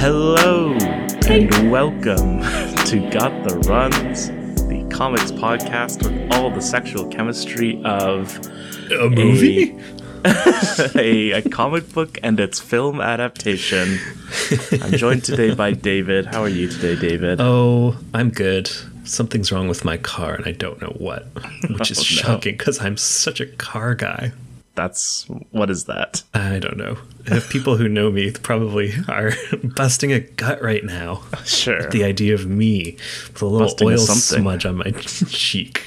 Hello and welcome to Got the Runs, the comics podcast with all the sexual chemistry of A movie? a, a comic book and its film adaptation. I'm joined today by David. How are you today, David? Oh, I'm good. Something's wrong with my car, and I don't know what, which is Oh, no. shocking because I'm such a car guy. That's what is that? I don't know. If people who know me probably are busting a gut right now. Sure. The idea of me with a little Busting oil smudge on my cheek.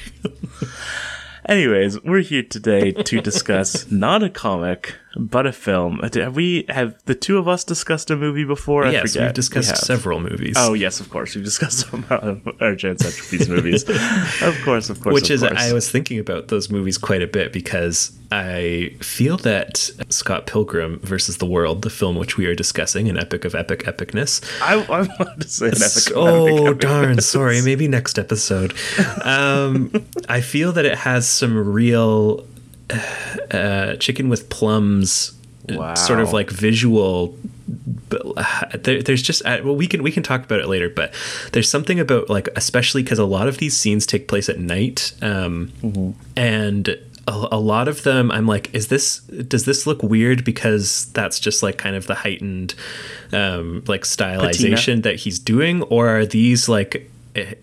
Anyways, we're here today to discuss not a comic, but a film. Have we have the two of us discussed a movie before? I yes, forget. we've discussed We several movies. Oh yes, of course. We've discussed some of our Jan Centripede's movies. Of course, of course. Which of is, course. I was thinking about those movies quite a bit because I feel that Scott Pilgrim versus the World, the film which we are discussing, an epic of epic epicness, I, I wanted to say an epic. oh epic, epic. darn sorry maybe next episode um i feel that it has some real uh chicken with plums uh, Wow. sort of like visual but uh, there, there's just uh, well we can we can talk about it later but there's something about like especially because a lot of these scenes take place at night um and a, a lot of them i'm like is this does this look weird because that's just like kind of the heightened um like stylization that he's doing or are these like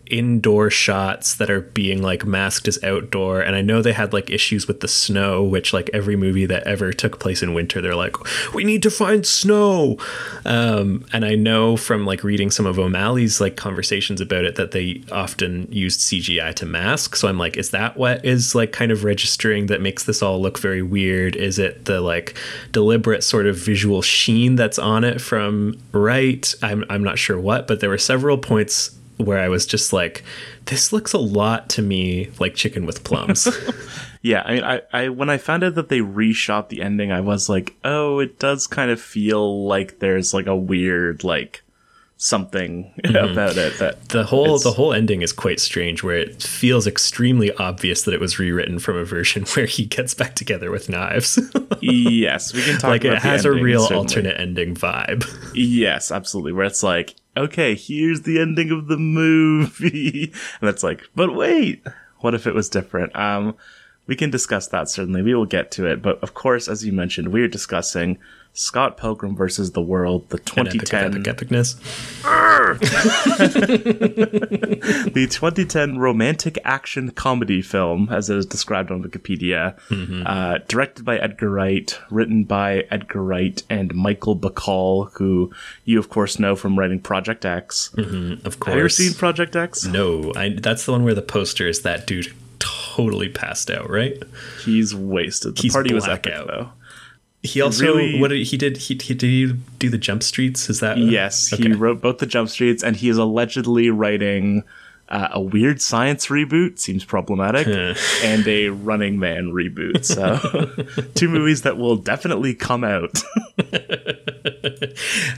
indoor shots that are being like masked as outdoor. And i know they had like issues with the snow which like every movie that ever took place in winter they're like we need to find snow. Um, and i know from like reading some of o'malley's like conversations about it that they often used cgi to mask. So i'm like is that what is like kind of registering that makes this all look very weird? Is it the like deliberate sort of visual sheen that's on it from right? I'm, I'm not sure what but there were several points where I was just like, this looks a lot to me like chicken with plums. Yeah, I mean, I, I when I found out that they reshot the ending, I was like, oh, it does kind of feel like there's like a weird like something about it that the whole It's- the whole ending is quite strange where it feels extremely obvious that it was rewritten from a version where he gets back together with knives. yes, we can talk like about it has a real certainly. alternate ending vibe. Yes, absolutely. Where it's like, okay, here's the ending of the movie, and it's like, but wait, what if it was different? Um, we can discuss that certainly. We will get to it, but of course, as you mentioned, we are discussing Scott Pilgrim versus the World, the An epic, 2010, epic epicness. the 2010 romantic action comedy film, as it is described on Wikipedia, Mm-hmm. uh, directed by Edgar Wright, written by Edgar Wright and Michael Bacall, who you of course know from writing Project X. Of course. Have you ever seen Project X? No, I, that's the one where the poster is that dude totally passed out, right? He's wasted. The He's party was epic blackout. though. He also really- what did he did he, he did he do the jump streets? Is that Yes, he wrote both the Jump Streets, and he is allegedly writing uh, a weird science reboot. Seems problematic, and a Running Man reboot. So, two movies that will definitely come out.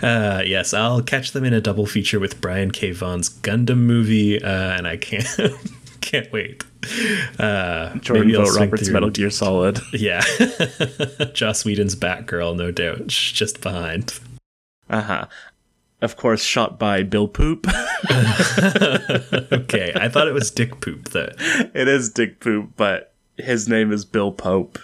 Uh, yes, I'll catch them in a double feature with Brian K. Vaughan's Gundam movie, uh, and I can't can't wait. Uh, Jordan Vogt Roberts through- Metal Gear Solid. Yeah, Joss Whedon's Batgirl, no doubt, just behind. Uh huh. Of course, shot by Bill Pope. Okay, I thought it was Dick Pope. though. it is Dick Pope, but his name is Bill Pope.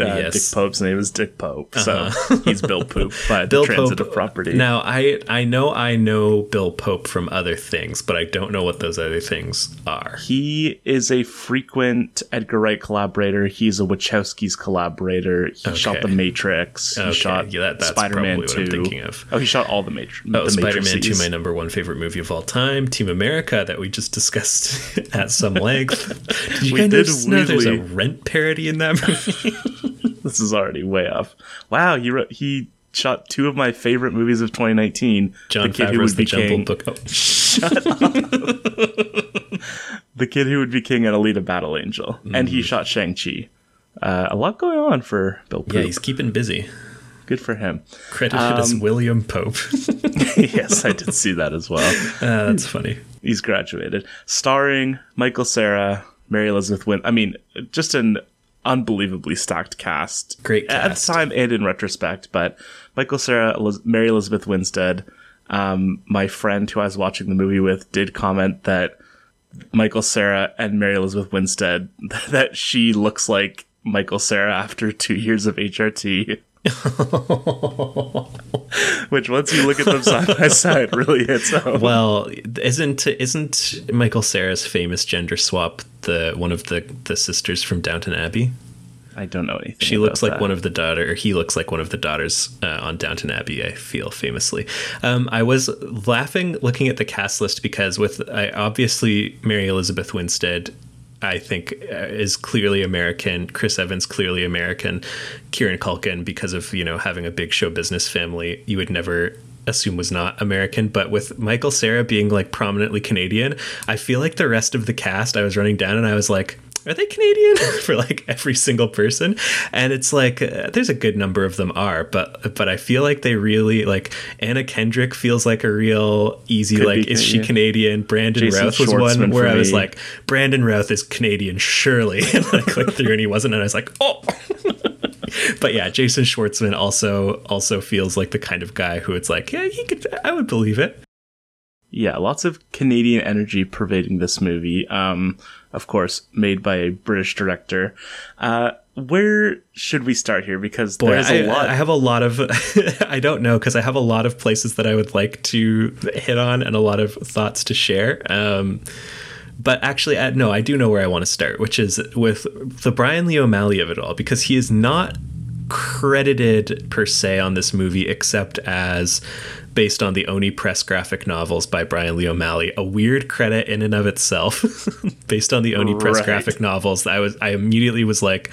Uh, Yes. Dick Pope's name is Dick Pope, so he's Bill Pope by Bill the transitive Pope. property. Now, I I know I know Bill Pope from other things, but I don't know what those other things are. He is a frequent Edgar Wright collaborator. He's a Wachowski's collaborator. He shot The Matrix. He Okay, shot yeah, that- that's Spider-Man probably what I'm thinking of. Oh, he shot all the Matrix. Oh, the Spider-Man 2, my number one favorite movie of all time. Team America, that we just discussed at some length. Did you We guys did know there's a Rent parody in that movie? This is already way off. Wow, he wrote, he shot two of my favorite movies of 2019. John the kid who would be The king, Book. Oh, the kid who would be king, and Alita Battle Angel, and he shot Shang Chi. Uh, a lot going on for Bill Pope. yeah, he's keeping busy. Good for him. Credited as William Pope. yes, I did see that as well. Uh, that's funny. He's graduated. Starring Michael Cera, Mary Elizabeth Win. I mean, just an unbelievably stacked cast. Great cast. at the time and in retrospect. But Michael Cera, Mary Elizabeth Winstead. Um, my friend who I was watching the movie with did comment that Michael Cera and Mary Elizabeth Winstead that she looks like Michael Cera after two years of HRT. Which once you look at them side by side really hits home. Well, isn't isn't Michael Cera's famous gender swap the one of the the sisters from Downton Abbey? I don't know anything. She looks like that. one of the daughter, or he looks like one of the daughters uh, on Downton Abbey. I feel famously. Um, I was laughing looking at the cast list because with I obviously Mary Elizabeth Winstead. I think uh, is clearly American. Chris Evans clearly American. Kieran Culkin, because of you know having a big show business family, you would never assume was not American. But with Michael Cera being like prominently Canadian, I feel like the rest of the cast. I was running down and I was like, are they Canadian for like every single person? And it's like uh, there's a good number of them are, but but I feel like they really like Anna Kendrick feels like a real easy Could like is she Canadian. Canadian? Brandon Jason Routh was Schwartzman one where I was me. like Brandon Routh is Canadian surely, and I clicked through and he wasn't, and I was like oh. but yeah, Jason Schwartzman also also feels like the kind of guy who it's like yeah he could I would believe it. Yeah, lots of Canadian energy pervading this movie. Um, of course, made by a British director. Uh, where should we start here? Because Boy, there's I, a lot. I have a lot of I don't know because I have a lot of places that I would like to hit on and a lot of thoughts to share. Um, but actually, I, no, I do know where I want to start, which is with the Brian Lee O'Malley of it all, because he is not credited per se on this movie except as based on the Oni Press graphic novels by Brian Lee O'Malley. A weird credit in and of itself, based on the Oni Press graphic novels. I was I immediately was like,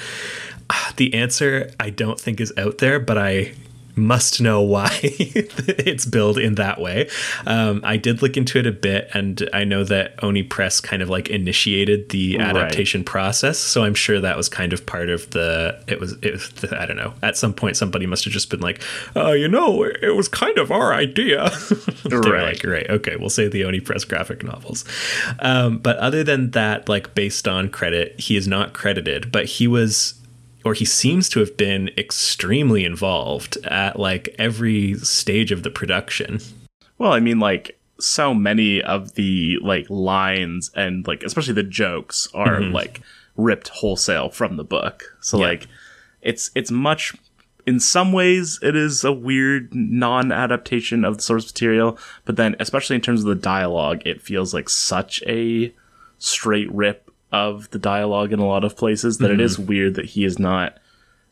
"Ah, the answer I don't think is out there, but I must know why it's billed in that way. Um, I did look into it a bit, and I know that Oni Press kind of like initiated the Right. adaptation process, so I'm sure that was kind of part of the. It was. It was. The, I don't know. At some point, somebody must have just been like, "Uh, you know, it was kind of our idea." Right. like, right, okay, we'll say the Oni Press graphic novels. Um, but other than that, like based on credit, he is not credited, but he was or he seems to have been extremely involved at like every stage of the production. well, I mean, like so many of the like lines and like especially the jokes are mm-hmm. like ripped wholesale from the book. So Yeah. like it's it's much in some ways it is a weird non-adaptation of the source material, but then especially in terms of the dialogue, it feels like such a straight rip of the dialogue in a lot of places that it is mm-hmm. weird that he is not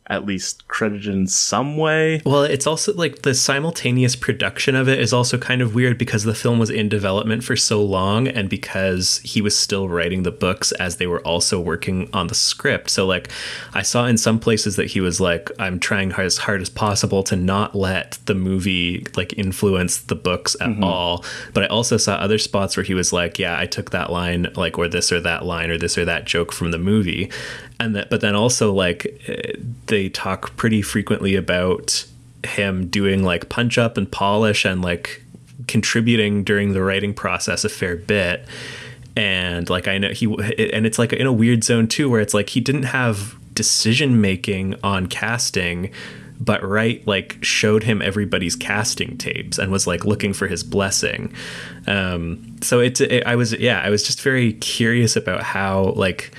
at least credited in some way. Well, it's also like the simultaneous production of it is also kind of weird because the film was in development for so long and because he was still writing the books as they were also working on the script. So, like, I saw in some places that he was like, I'm trying hard, as hard as possible to not let the movie like influence the books at mm-hmm. all. But I also saw other spots where he was like, Yeah, I took that line, like, or this or that line, or this or that joke from the movie. And that, but then also, like, eh, they talk pretty frequently about him doing like punch up and polish and like contributing during the writing process a fair bit. And like i know he and it's like in a weird zone too where it's like he didn't have decision making on casting but Wright like showed him everybody's casting tapes and was like looking for his blessing. Um so it's it, i was yeah i was just very curious about how like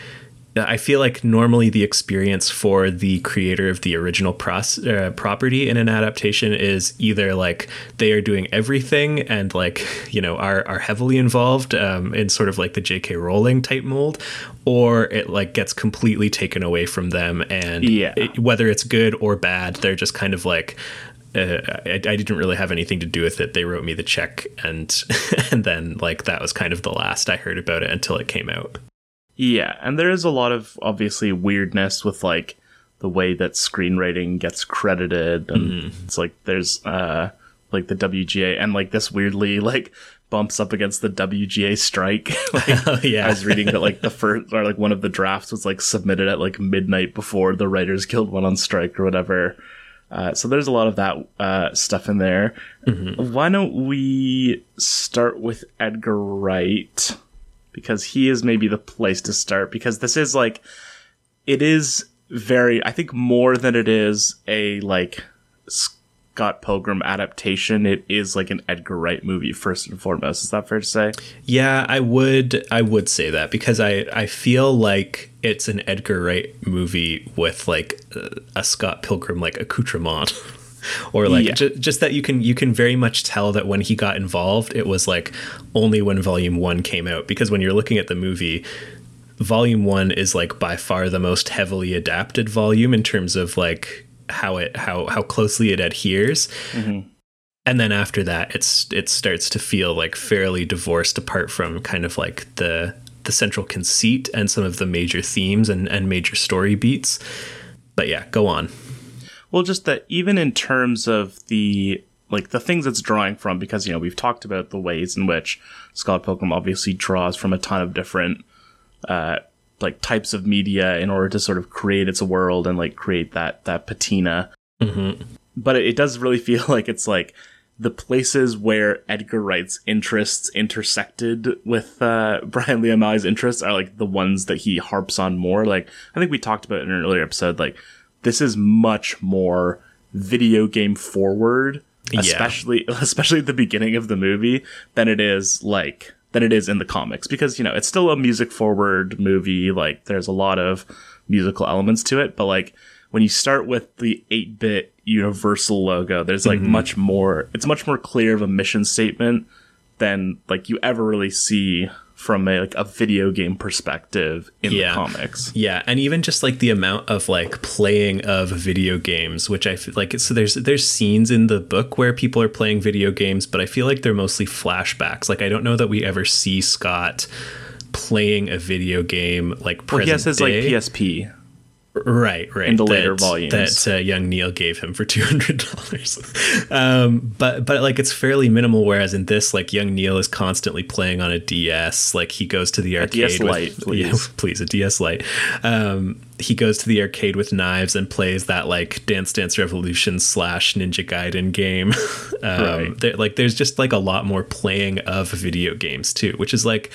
I feel like normally the experience for the creator of the original pros- uh, property in an adaptation is either like they are doing everything and like you know are are heavily involved um, in sort of like the J.K. Rowling type mold, or it like gets completely taken away from them and Yeah. it- whether it's good or bad, they're just kind of like. Uh, I, I didn't really have anything to do with it. They wrote me the check, and and then like that was kind of the last I heard about it until it came out. Yeah, and there is a lot of obviously weirdness with like the way that screenwriting gets credited and it's like there's uh like the WGA and like this weirdly like bumps up against the WGA strike. like Oh, yeah. I was reading that like the first or like one of the drafts was like submitted at like midnight before the Writers Guild went on strike or whatever. Uh, so there's a lot of that uh, stuff in there. Why don't we start with Edgar Wright? Because he is maybe the place to start because this is like it is very, I think more than it is a like Scott Pilgrim adaptation, it is like an Edgar Wright movie first and foremost. Is that fair to say? Yeah, I would I would say that because I I feel like it's an Edgar Wright movie with like a Scott Pilgrim like accoutrement. or like yeah. ju- just that you can you can very much tell that when he got involved it was like only when volume 1 came out because when you're looking at the movie volume 1 is like by far the most heavily adapted volume in terms of like how it how how closely it adheres. Mm-hmm. And then after that, it's it starts to feel like fairly divorced apart from kind of like the the central conceit and some of the major themes and, and major story beats. But yeah, go on. Well, just that even in terms of the like the things it's drawing from, because you know we've talked about the ways in which Scott Pilgrim obviously draws from a ton of different uh, like types of media in order to sort of create its world and like create that that patina. Mm-hmm. But it, it does really feel like it's like the places where Edgar Wright's interests intersected with uh, Brian Lee O'Malley's interests are like the ones that he harps on more. Like I think we talked about in an earlier episode. Like this is much more video game forward, especially yeah. especially at the beginning of the movie, than it is like than it is in the comics because you know it's still a music forward movie like there's a lot of musical elements to it but like when you start with the 8-bit universal logo there's like mm-hmm. much more it's much more clear of a mission statement than like you ever really see from a like a video game perspective in yeah. the comics. Yeah, and even just like the amount of like playing of video games, which I feel like so there's there's scenes in the book where people are playing video games, but I feel like they're mostly flashbacks. Like I don't know that we ever see Scott playing a video game like present well, he has his day. like PSP. Right, right. In the that, later volumes that uh, young Neil gave him for two hundred dollars, um, but but like it's fairly minimal. Whereas in this, like young Neil is constantly playing on a DS. Like he goes to the arcade. A DS Lite, please, yeah, please, a DS Lite. Um, he goes to the arcade with knives and plays that like Dance Dance Revolution slash Ninja Gaiden game. um, right. Like there's just like a lot more playing of video games too, which is like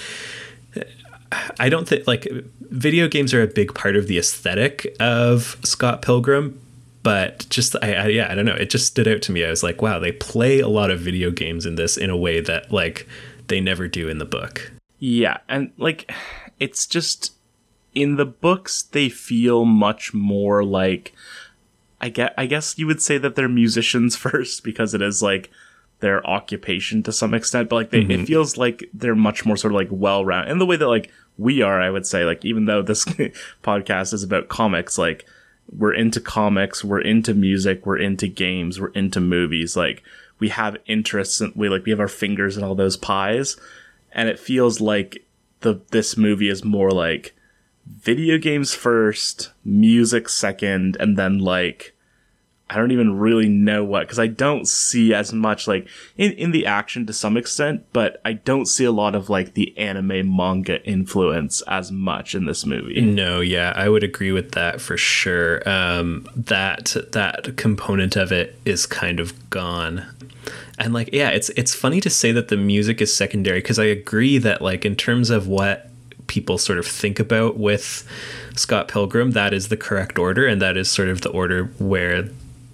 I don't think like video games are a big part of the aesthetic of Scott Pilgrim, but just I, I, yeah I don't know it just stood out to me. I was like, wow, they play a lot of video games in this in a way that like they never do in the book. Yeah, and like it's just in the books they feel much more like I get I guess you would say that they're musicians first because it is like their occupation to some extent, but like they, mm-hmm. it feels like they're much more sort of like well rounded in the way that like we are, I would say, like even though this podcast is about comics, like we're into comics, we're into music, we're into games, we're into movies, like we have interests and we like we have our fingers in all those pies. And it feels like the this movie is more like video games first, music second, and then like I don't even really know what because I don't see as much like in in the action to some extent, but I don't see a lot of like the anime manga influence as much in this movie. No, yeah, I would agree with that for sure. Um, that that component of it is kind of gone. And like, yeah, it's it's funny to say that the music is secondary because I agree that like in terms of what people sort of think about with Scott Pilgrim, that is the correct order, and that is sort of the order where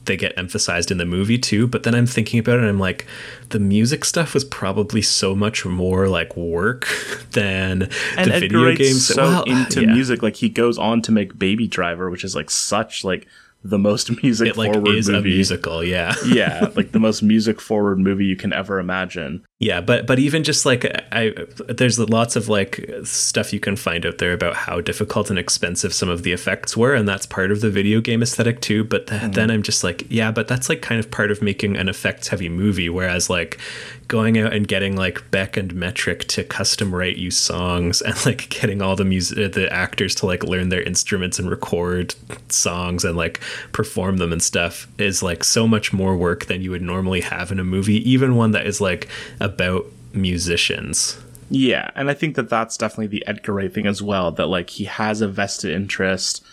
they get emphasized in the movie too. But then I'm thinking about it and I'm like, the music stuff was probably so much more like work than and the Edgar video games. So well, into yeah. music, like he goes on to make Baby Driver, which is like such like the most music it, like, forward is movie. a musical, yeah. yeah, like the most music forward movie you can ever imagine. Yeah, but but even just like I there's lots of like stuff you can find out there about how difficult and expensive some of the effects were and that's part of the video game aesthetic too, but th- mm-hmm. then I'm just like, yeah, but that's like kind of part of making an effects heavy movie whereas like going out and getting like Beck and Metric to custom write you songs and like getting all the music uh, the actors to like learn their instruments and record songs and like perform them and stuff is like so much more work than you would normally have in a movie, even one that is like about musicians. Yeah, and I think that that's definitely the Edgar Wright thing as well. That like he has a vested interest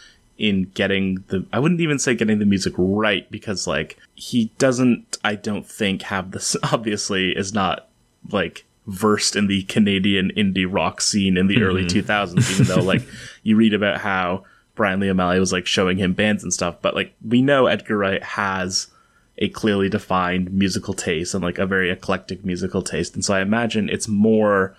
in getting the I wouldn't even say getting the music right because like he doesn't I don't think have this obviously is not like versed in the Canadian indie rock scene in the mm-hmm. early 2000s even though like you read about how Brian Lee O'Malley was like showing him bands and stuff. But like we know Edgar Wright has a clearly defined musical taste and like a very eclectic musical taste. And so I imagine it's more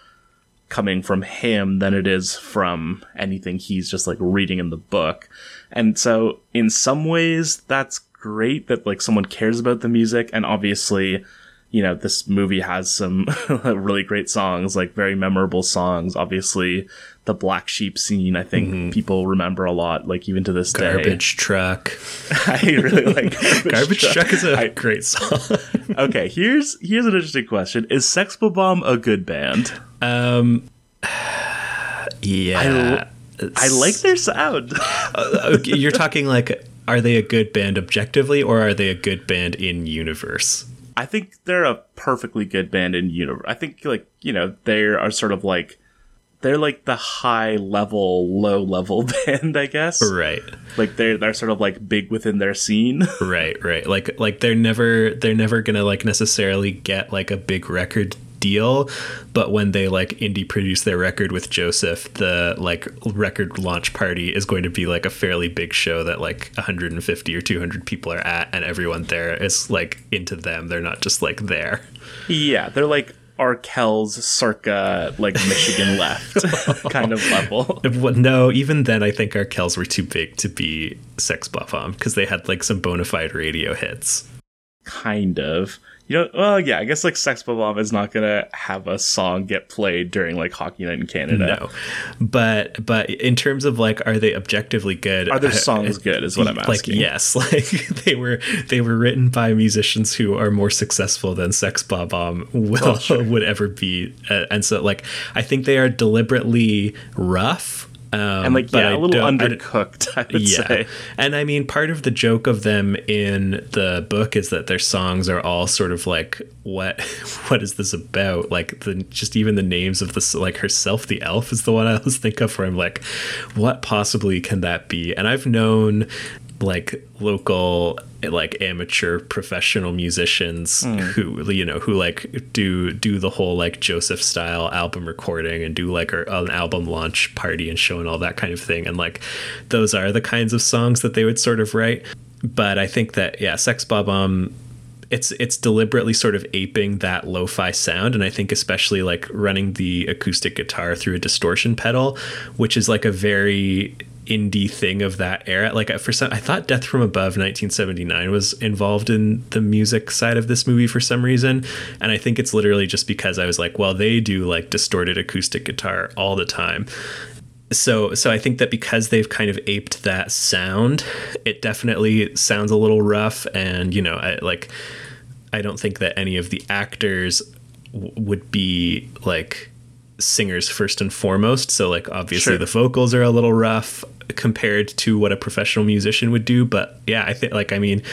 coming from him than it is from anything he's just like reading in the book. And so in some ways that's great that like someone cares about the music and obviously you know this movie has some really great songs like very memorable songs obviously the black sheep scene i think mm-hmm. people remember a lot like even to this garbage day garbage truck i really like garbage, garbage truck. truck. is a I, great song okay here's here's an interesting question is Sex Bob-omb a good band um yeah I, I like their sound okay, you're talking like are they a good band objectively or are they a good band in universe? I think they're a perfectly good band in universe. I think like, you know, they are sort of like they're like the high level, low level band, I guess. Right. Like they're they're sort of like big within their scene. right, right. Like like they're never they're never gonna like necessarily get like a big record deal but when they like indie produce their record with joseph the like record launch party is going to be like a fairly big show that like 150 or 200 people are at and everyone there is like into them they're not just like there yeah they're like Arkells circa like Michigan left kind of level. No, even then I think Arkells were too big to be Sex Bob-omb um, because they had like some bona fide radio hits. Kind of. You know, well, yeah, I guess like Sex Bob is not gonna have a song get played during like Hockey Night in Canada. No, but but in terms of like, are they objectively good? Are their songs uh, good? Is what I'm asking. Like, yes, like they were they were written by musicians who are more successful than Sex Bob-omb will well, sure. would ever be, uh, and so like I think they are deliberately rough um, and like yeah, a little undercooked, I, would yeah. say. And I mean, part of the joke of them in the book is that their songs are all sort of like, what, what is this about? Like the just even the names of the like herself, the elf is the one I always think of. Where I'm like, what possibly can that be? And I've known like local like amateur professional musicians mm. who you know who like do do the whole like Joseph style album recording and do like an album launch party and show and all that kind of thing. And like those are the kinds of songs that they would sort of write. But I think that yeah Sex Bob-omb it's it's deliberately sort of aping that lo-fi sound. And i think especially like running the acoustic guitar through a distortion pedal which is like a very indie thing of that era. Like for some, I thought Death from Above 1979 was involved in the music side of this movie for some reason, and I think it's literally just because I was like, well, they do like distorted acoustic guitar all the time. So, so I think that because they've kind of aped that sound, it definitely sounds a little rough, and you know, I, like, I don't think that any of the actors w- would be like singers first and foremost. So like obviously sure. the vocals are a little rough compared to what a professional musician would do. But yeah, I think like I mean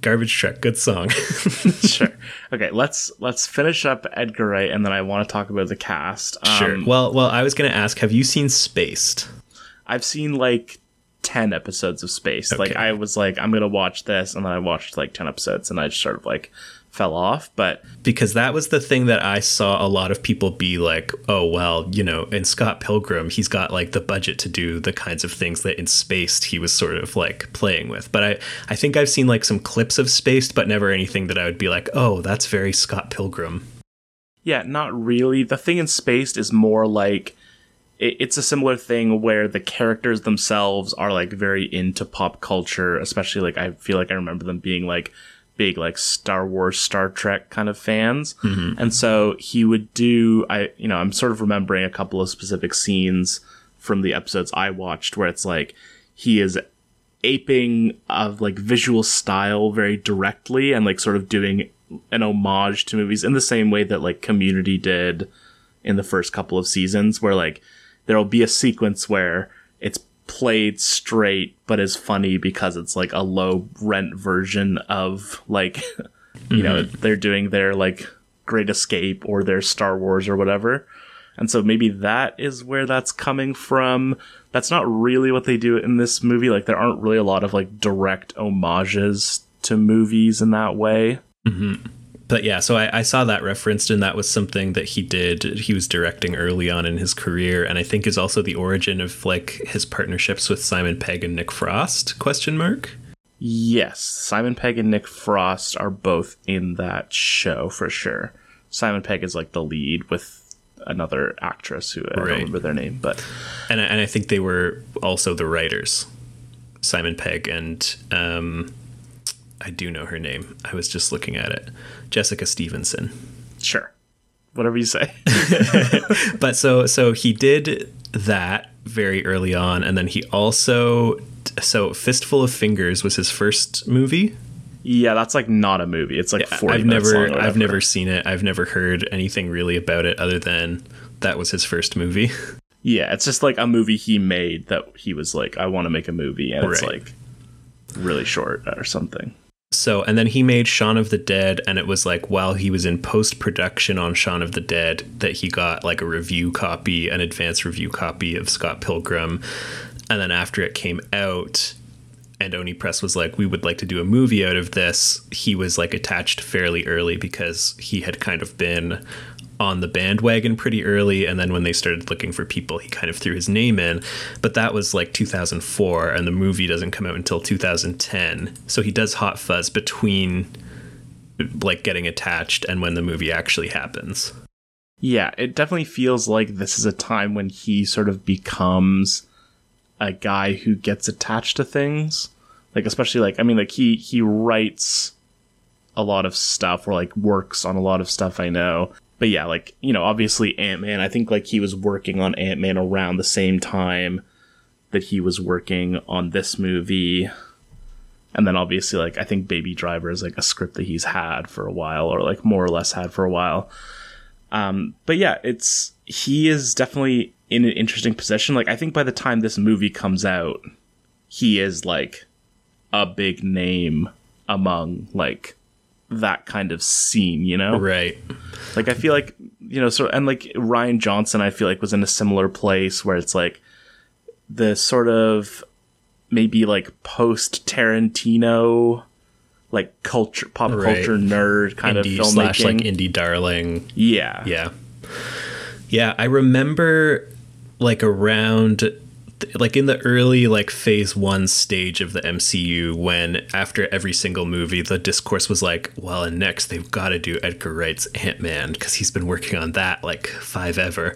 Garbage Truck, good song. sure. Okay, let's let's finish up Edgar Wright and then I want to talk about the cast. Um, sure. Well well I was gonna ask, have you seen Spaced? I've seen like 10 episodes of Spaced Okay. Like I was like, I'm gonna watch this, and then I watched like 10 episodes and I just sort of like fell off but because that was the thing that i saw a lot of people be like oh well you know in scott pilgrim he's got like the budget to do the kinds of things that in spaced he was sort of like playing with. But i i think i've seen like some clips of spaced but never anything that i would be like oh that's very scott pilgrim. Yeah not really. The thing in spaced is more like it's a similar thing where the characters themselves are like very into pop culture especially like i feel like i remember them being like big like Star Wars, Star Trek kind of fans. Mm-hmm. And so he would do I you know, I'm sort of remembering a couple of specific scenes from the episodes I watched where it's like he is aping of like visual style very directly and like sort of doing an homage to movies in the same way that like community did in the first couple of seasons where like there'll be a sequence where it's played straight but is funny because it's like a low rent version of like you mm-hmm. know they're doing their like great escape or their star wars or whatever and so maybe that is where that's coming from that's not really what they do in this movie like there aren't really a lot of like direct homages to movies in that way mm-hmm. But yeah, so I, I, saw that referenced, and that was something that he did. He was directing early on in his career, and I think is also the origin of like his partnerships with Simon Pegg and Nick Frost? Question mark. Yes, Simon Pegg and Nick Frost are both in that show for sure. Simon Pegg is like the lead with another actress who I don't remember their name, but and I, and I think they were also the writers, Simon Pegg and um, I do know her name. I was just looking at it. Jessica Stevenson. Sure. Whatever you say. but so so he did that very early on and then he also so Fistful of Fingers was his first movie. Yeah, that's like not a movie. It's like yeah, I've never I've never seen it. I've never heard anything really about it other than that was his first movie. Yeah, it's just like a movie he made that he was like I want to make a movie and right. it's like really short or something. So, and then he made Shaun of the Dead, and it was like while he was in post production on Shaun of the Dead that he got like a review copy, an advanced review copy of Scott Pilgrim. And then after it came out, and Oni Press was like, we would like to do a movie out of this, he was like attached fairly early because he had kind of been on the bandwagon pretty early and then when they started looking for people he kind of threw his name in. But that was like 2004 and the movie doesn't come out until 2010 so he does hot fuzz between like getting attached and when the movie actually happens. Yeah it definitely feels like this is a time when he sort of becomes a guy who gets attached to things. Like especially like i mean like he he writes a lot of stuff or like works on a lot of stuff I know but yeah, like, you know, obviously Ant Man, I think like he was working on Ant Man around the same time that he was working on this movie. And then obviously, like, I think Baby Driver is like a script that he's had for a while, or like more or less had for a while. Um, but yeah, it's, he is definitely in an interesting position. Like, I think by the time this movie comes out, he is like a big name among like that kind of scene, you know? Right. Like I feel like you know, so and like Rian Johnson, I feel like was in a similar place where it's like the sort of maybe like post Tarantino, like culture, pop right. culture nerd kind indie of filmmaking, slash like indie darling. Yeah, yeah, yeah. I remember like around like in the early like phase one stage of the MCU when after every single movie the discourse was like well and next they've got to do Edgar Wright's Ant-Man because he's been working on that like five ever.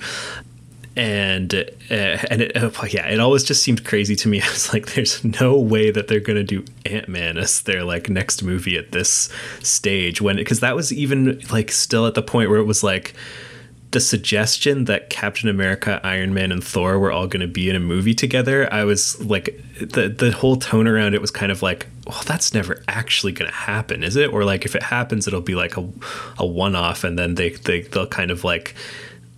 And uh, and it, uh, yeah it always just seemed crazy to me. It's like there's no way that they're to do Ant-Man as their like next movie at this stage when because that was even like still at the point where it was like the suggestion that Captain America, Iron Man, and Thor were all going to be in a movie together, I was like, the the whole tone around it was kind of like, well, that's never actually going to happen, is it? Or like, if it happens, it'll be like a a one off, and then they they they'll kind of like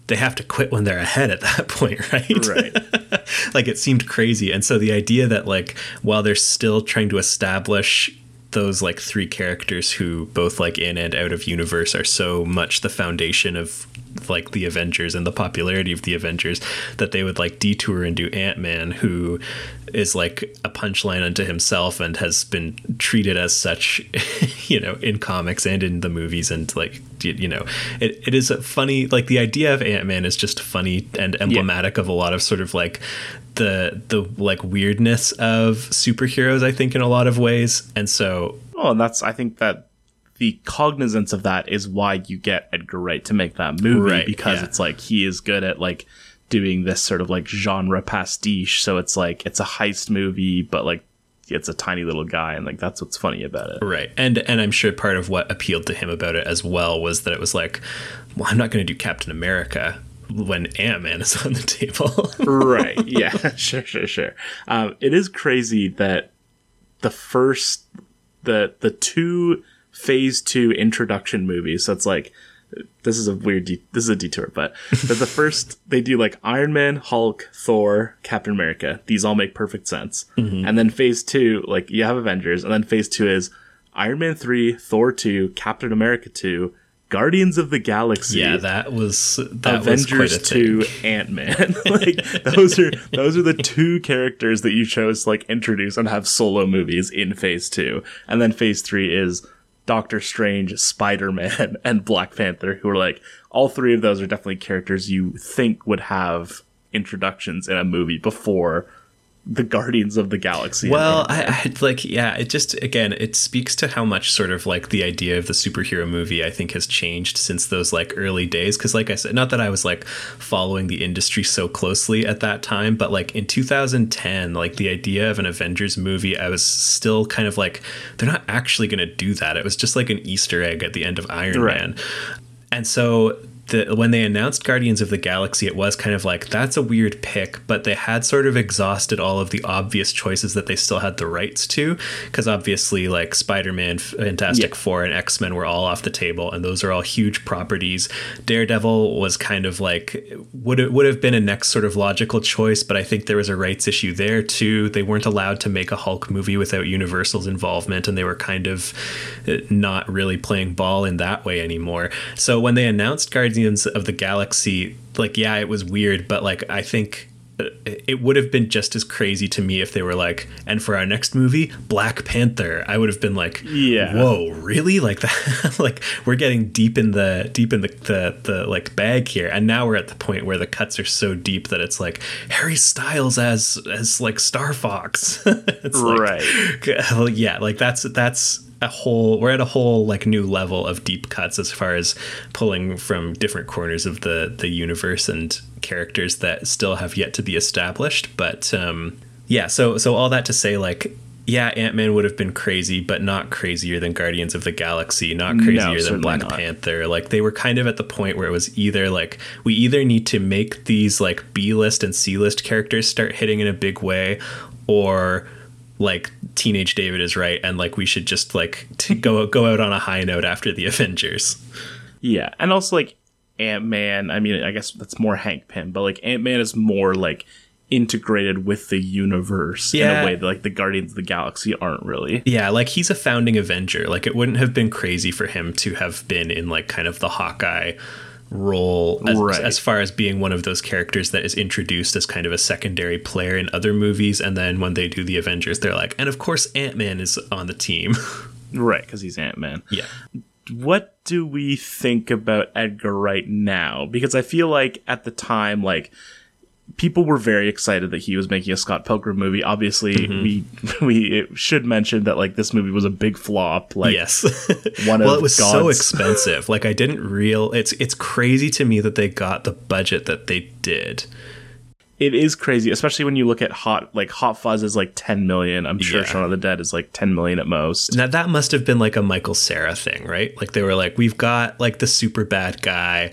they have to quit when they're ahead at that point, right? Right. like it seemed crazy, and so the idea that like while they're still trying to establish those like three characters who both like in and out of universe are so much the foundation of like the Avengers and the popularity of the Avengers that they would like detour and do Ant Man, who is like a punchline unto himself and has been treated as such, you know, in comics and in the movies. And like, you know, it, it is funny. Like the idea of Ant Man is just funny and emblematic yeah. of a lot of sort of like the the like weirdness of superheroes. I think in a lot of ways, and so. Oh, and that's I think that the cognizance of that is why you get Edgar Wright to make that movie right, because yeah. it's like he is good at like doing this sort of like genre pastiche. So it's like it's a heist movie, but like it's a tiny little guy and like that's what's funny about it. Right. And and I'm sure part of what appealed to him about it as well was that it was like, well, I'm not going to do Captain America when Ant Man is on the table. right. Yeah. sure. Sure. Sure. Um, it is crazy that the first the the two phase two introduction movies. So it's like, this is a weird, de- this is a detour, but the first, they do like Iron Man, Hulk, Thor, Captain America. These all make perfect sense. Mm-hmm. And then phase two, like you have Avengers, and then phase two is Iron Man 3, Thor 2, Captain America 2, Guardians of the Galaxy. Yeah, that was that Avengers was two, Ant Man. like those are those are the two characters that you chose to like introduce and have solo movies in Phase two, and then Phase three is Doctor Strange, Spider Man, and Black Panther, who are like all three of those are definitely characters you think would have introductions in a movie before the Guardians of the Galaxy. Well, I, I like yeah, it just again it speaks to how much sort of like the idea of the superhero movie I think has changed since those like early days cuz like I said not that I was like following the industry so closely at that time, but like in 2010, like the idea of an Avengers movie, I was still kind of like they're not actually going to do that. It was just like an easter egg at the end of Iron right. Man. And so the, when they announced Guardians of the Galaxy, it was kind of like that's a weird pick, but they had sort of exhausted all of the obvious choices that they still had the rights to, because obviously, like Spider Man, Fantastic yeah. Four, and X Men were all off the table, and those are all huge properties. Daredevil was kind of like would it would have been a next sort of logical choice, but I think there was a rights issue there too. They weren't allowed to make a Hulk movie without Universal's involvement, and they were kind of uh, not really playing ball in that way anymore. So when they announced Guardians Guardians of the Galaxy, like, yeah, it was weird, but like, I think uh, it would have been just as crazy to me if they were like, and for our next movie, Black Panther. I would have been like, yeah, whoa, really? Like that? like we're getting deep in the deep in the, the the like bag here, and now we're at the point where the cuts are so deep that it's like Harry Styles as as like Star Fox. right. Like, yeah, like that's that's a whole we're at a whole like new level of deep cuts as far as pulling from different corners of the the universe and characters that still have yet to be established but um yeah so so all that to say like yeah, Ant Man would have been crazy, but not crazier than Guardians of the Galaxy, not crazier no, than Black not. Panther. Like they were kind of at the point where it was either like we either need to make these like B list and C list characters start hitting in a big way, or like teenage David is right, and like we should just like go go out on a high note after the Avengers. Yeah, and also like Ant Man. I mean, I guess that's more Hank Pym, but like Ant Man is more like integrated with the universe yeah. in a way that like the Guardians of the Galaxy aren't really. Yeah, like he's a founding Avenger. Like it wouldn't have been crazy for him to have been in like kind of the Hawkeye role as, right. as, far as being one of those characters that is introduced as kind of a secondary player in other movies and then when they do the avengers they're like and of course ant-man is on the team. Right because he's ant-man. Yeah. What do we think about edgar right now? Because i feel like at the time like people were very excited that he was making a Scott Pilgrim movie. Obviously, mm-hmm. we we should mention that like this movie was a big flop. Like yes, one well, it was God's... so expensive. Like I didn't real. It's it's crazy to me that they got the budget that they did. It is crazy, especially when you look at Hot like Hot Fuzz is like ten million. I'm sure yeah. Shaun of the Dead is like ten million at most. Now that must have been like a Michael Cera thing, right? Like they were like, we've got like the super bad guy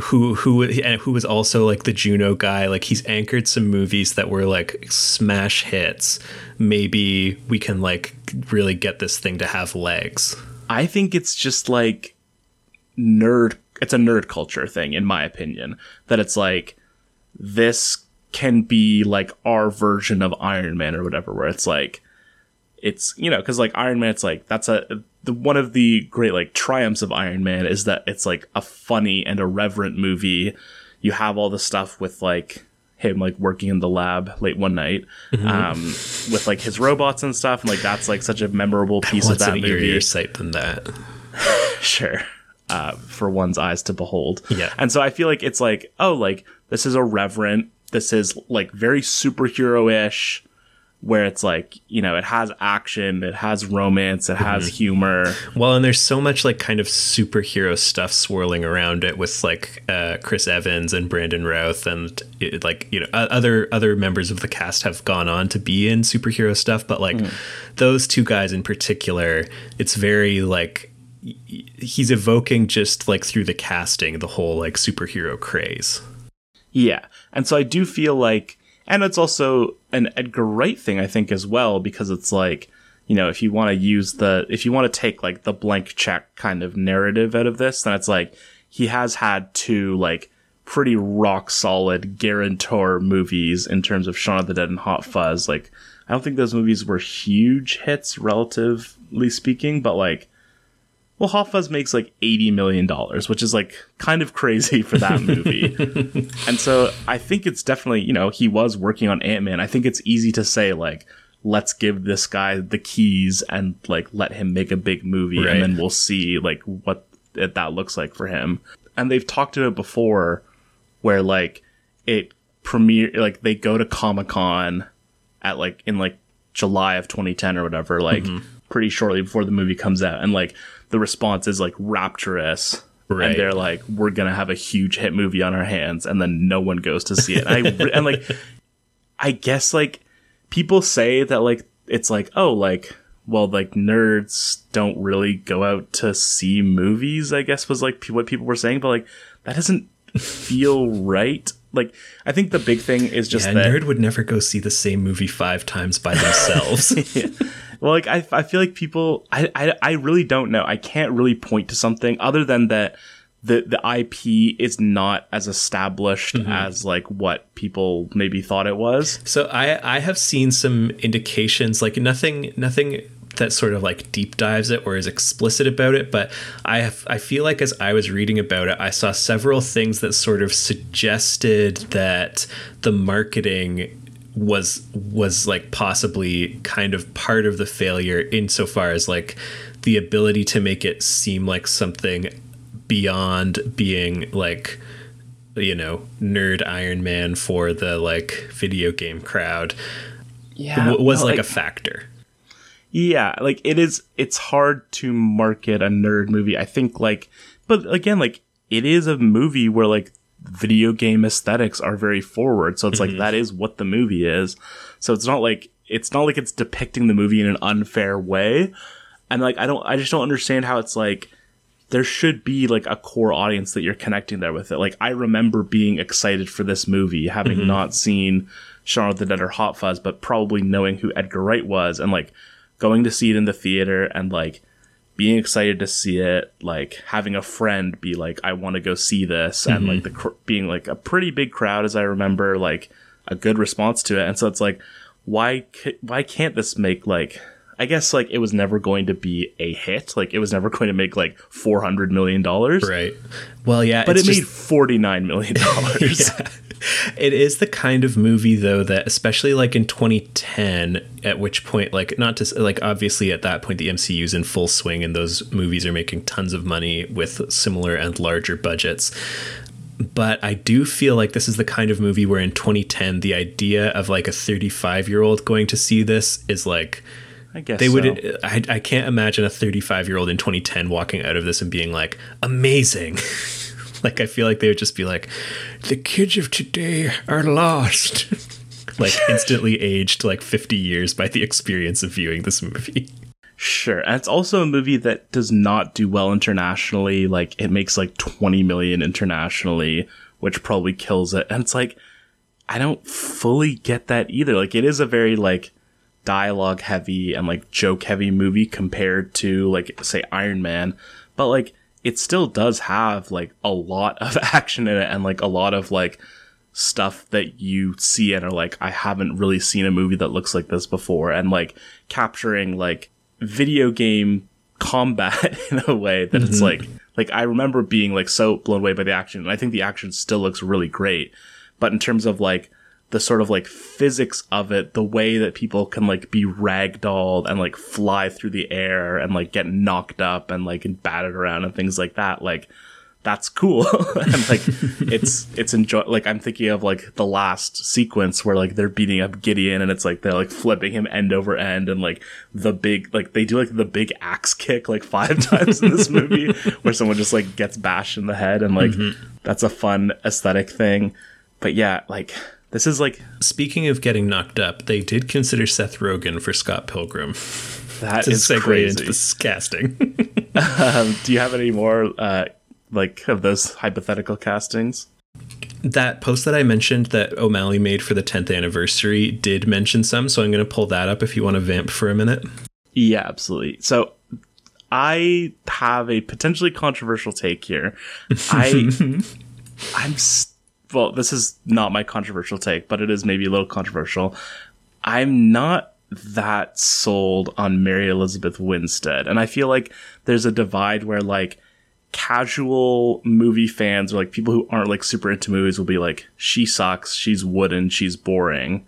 who who and who was also like the Juno guy. Like he's anchored some movies that were like smash hits. Maybe we can like really get this thing to have legs. I think it's just like nerd. It's a nerd culture thing, in my opinion. That it's like this can be like our version of Iron Man or whatever, where it's like it's you know because like Iron Man, it's like that's a the one of the great like triumphs of Iron Man is that it's like a funny and irreverent movie. You have all the stuff with like him like working in the lab late one night mm-hmm. um, with like his robots and stuff, and like that's like such a memorable piece of that an movie. sight than that. sure. Uh, for one's eyes to behold. Yeah. And so I feel like it's like, oh, like this is irreverent. This is like very superhero ish where it's like you know it has action it has romance it has mm-hmm. humor well and there's so much like kind of superhero stuff swirling around it with like uh, chris evans and brandon routh and it, like you know other other members of the cast have gone on to be in superhero stuff but like mm. those two guys in particular it's very like he's evoking just like through the casting the whole like superhero craze yeah and so i do feel like and it's also an Edgar Wright thing, I think, as well, because it's like, you know, if you want to use the, if you want to take like the blank check kind of narrative out of this, then it's like he has had two like pretty rock solid guarantor movies in terms of Shaun of the Dead and Hot Fuzz. Like, I don't think those movies were huge hits, relatively speaking, but like, well, Fuzz makes like eighty million dollars, which is like kind of crazy for that movie. and so I think it's definitely you know he was working on Ant Man. I think it's easy to say like, let's give this guy the keys and like let him make a big movie Right. and then we'll see like what that looks like for him. And they've talked to it before where like it premiere like they go to Comic Con at like in like July of 2010 or whatever, like Mm-hmm. pretty shortly before the movie comes out, and like the response is like rapturous. Right. And they're like, we're gonna have a huge hit movie on our hands, and then no one goes to see it. And I and like, I guess like people say that like it's like oh like well like nerds don't really go out to see movies. I guess was like what people were saying, but like that doesn't feel right. Like I think the big thing is just Yeah, a that nerd would never go see the same movie five times by themselves. Well, like I, I feel like people, I, I, I really don't know. I can't really point to something other than that the the IP is not as established mm-hmm. as like what people maybe thought it was. So I I have seen some indications, like nothing nothing that sort of like deep dives it or is explicit about it, but I have I feel like as I was reading about it, I saw several things that sort of suggested that the marketing was was like possibly kind of part of the failure insofar as like the ability to make it seem like something beyond being like you know nerd iron man for the like video game crowd Yeah, w- was like, a factor Yeah, like it is it's hard to market a nerd movie. I think like but again like it is a movie where like video game aesthetics are very forward. So it's like mhm. that is what the movie is. So it's not like it's not like it's depicting the movie in an unfair way. And like I don't I just don't understand how it's like there should be like a core audience that you're connecting there with it. Like I remember being excited for this movie, having mhm. not seen Shaun of the Dead or Hot Fuzz, but probably knowing who Edgar Wright was and like going to see it in the theater and like being excited to see it, like having a friend be like, I want to go see this, and like mm-hmm. the cr- being like a pretty big crowd, as I remember, like a good response to it. And so it's like, why ca- why can't this make like I guess like it was never going to be a hit. Like it was never going to make like four hundred million dollars. right well yeah But it just- made forty nine million dollars. yeah. it is the kind of movie though that especially like in 2010 at which point like not to like obviously at that point the MCU's in full swing and those movies are making tons of money with similar and larger budgets but I do feel like this is the kind of movie where in 2010 the idea of like a 35 year old going to see this is like I guess they so. would I, I can't imagine a 35 year old in 2010 walking out of this and being like amazing like i feel like they would just be like the kids of today are lost like instantly aged like 50 years by the experience of viewing this movie Sure. And it's also a movie that does not do well internationally. Like it makes like 20 million internationally, which probably kills it. And it's like, I don't fully get that either. Like it is a very like dialogue heavy and like joke heavy movie compared to like say Iron Man. But like it still does have like a lot of action in it and like a lot of like stuff that you see and are like, I haven't really seen a movie that looks like this before. And like capturing like video game combat in a way that it's mm-hmm. like, like I remember being like so blown away by the action. And I think the action still looks really great. But in terms of like the sort of like physics of it, the way that people can like be ragdolled and like fly through the air and like get knocked up and like battered around and things like that, like that's cool. and like it's it's enjoy like I'm thinking of like the last sequence where like they're beating up Gideon and it's like they're like flipping him end over end and like the big like they do like the big axe kick like five times in this movie where someone just like gets bashed in the head and like mm-hmm. that's a fun aesthetic thing. But yeah, like this is like speaking of getting knocked up they did consider seth rogen for scott pilgrim That is segue crazy. into this casting um, do you have any more uh like of those hypothetical castings? that post that I mentioned that O'Malley made for the 10th anniversary did mention some, so I'm going to pull that up if you want to vamp for a minute. Yeah, absolutely. So I have a potentially controversial take here. I I'm s- well, this is not my controversial take, but it is maybe a little controversial. I'm not that sold on Mary Elizabeth Winstead, and I feel like there's a divide where like casual movie fans or like people who aren't like super into movies will be like she sucks, she's wooden, she's boring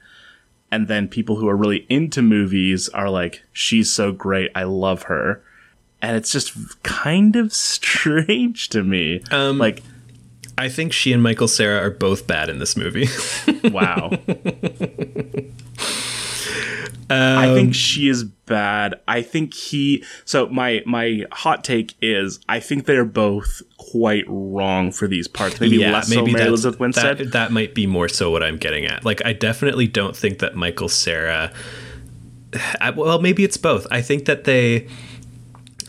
and then people who are really into movies are like, she's so great, I love her. And it's just kind of strange to me. Um, like, I think she and Michael Cera are both bad in this movie. wow. I Um, think she is bad. I think he. So my my hot take is I think they're both quite wrong for these parts. Maybe less so Mary Elizabeth Winstead. That, that might be more so what I'm getting at. Like, I definitely don't think that Michael Cera. I, well, maybe it's both. I think that they.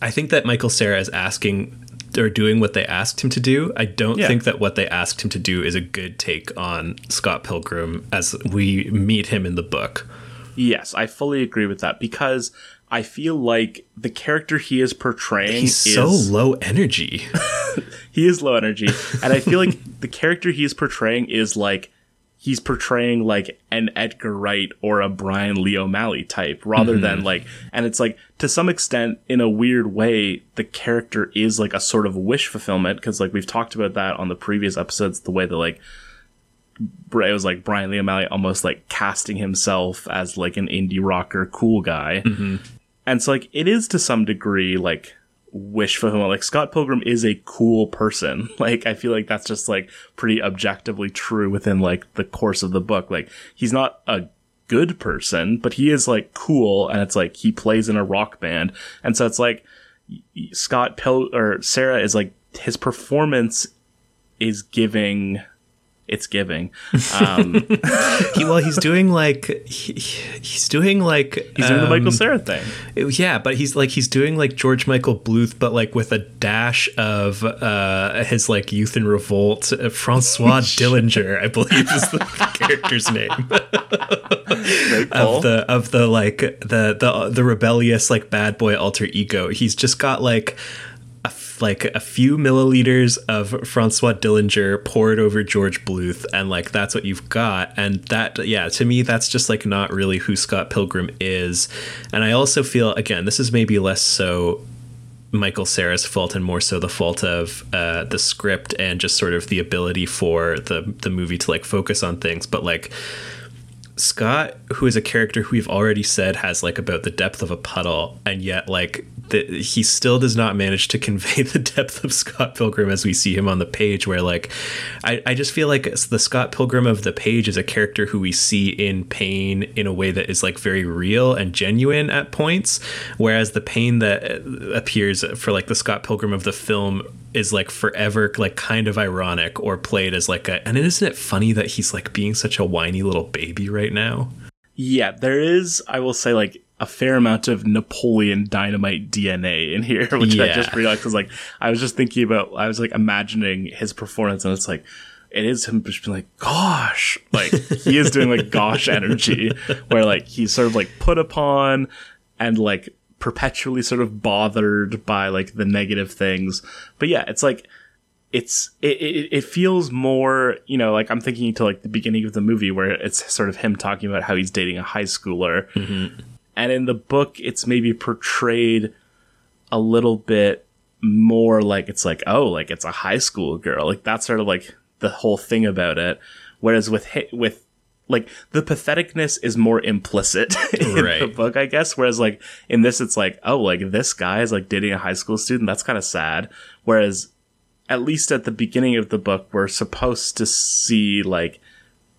I think that Michael Cera is asking or doing what they asked him to do. I don't Yeah. think that what they asked him to do is a good take on Scott Pilgrim as we meet him in the book. Yes, I fully agree with that because I feel like the character he is portraying He's is so low energy. he is low energy, and I feel like the character he is portraying is like he's portraying like an Edgar Wright or a Brian Lee O'Malley type rather than mm-hmm. like and it's like to some extent in a weird way the character is like a sort of wish fulfillment because like we've talked about that on the previous episodes the way that like it was like Brian Lee O'Malley almost like casting himself as like an indie rocker cool guy. Mm-hmm. And so like it is to some degree like wish for fulfillment. Like Scott Pilgrim is a cool person. Like I feel like that's just like pretty objectively true within like the course of the book. Like he's not a good person, but he is like cool and it's like he plays in a rock band. And so it's like Scott Pil or Cera is like his performance is giving it's giving. Um, he, well, he's doing like he, he's doing like he's doing the Michael um, Cera thing. Yeah, but he's like he's doing like George Michael Bluth, but like with a dash of uh his like Youth in Revolt. Uh, Francois Dillinger, I believe, is the character's name of the of the like the the the rebellious like bad boy alter ego. He's just got like. Like a few milliliters of Francois Dillinger poured over George Bluth, and like that's what you've got. And that, yeah, to me, that's just like not really who Scott Pilgrim is. And I also feel, again, this is maybe less so Michael Cera's fault and more so the fault of uh, the script and just sort of the ability for the the movie to like focus on things. But like Scott, who is a character who we've already said has like about the depth of a puddle, and yet like the, he still does not manage to convey the depth of Scott Pilgrim as we see him on the page. Where like, I, I just feel like the Scott Pilgrim of the page is a character who we see in pain in a way that is like very real and genuine at points, whereas the pain that uh, appears for like the Scott Pilgrim of the film is like forever like kind of ironic or played as like a and isn't it funny that he's like being such a whiny little baby right now. Yeah, there is, I will say, like a fair amount of Napoleon Dynamite DNA in here, which I just realized because, like, I was just thinking about, I was like imagining his performance, and it's like, it is him just being like, gosh, like he is doing like gosh energy, where like he's sort of like put upon and like perpetually sort of bothered by like the negative things. But yeah, it's like it's it, it it feels more you know like I'm thinking to like the beginning of the movie where it's sort of him talking about how he's dating a high schooler, mm-hmm. and in the book it's maybe portrayed a little bit more like it's like oh like it's a high school girl like that's sort of like the whole thing about it, whereas with with like the patheticness is more implicit in the book, I guess. Whereas like in this, it's like, oh, like this guy is like dating a high school student. That's kind of sad. Whereas at least at the beginning of the book, we're supposed to see like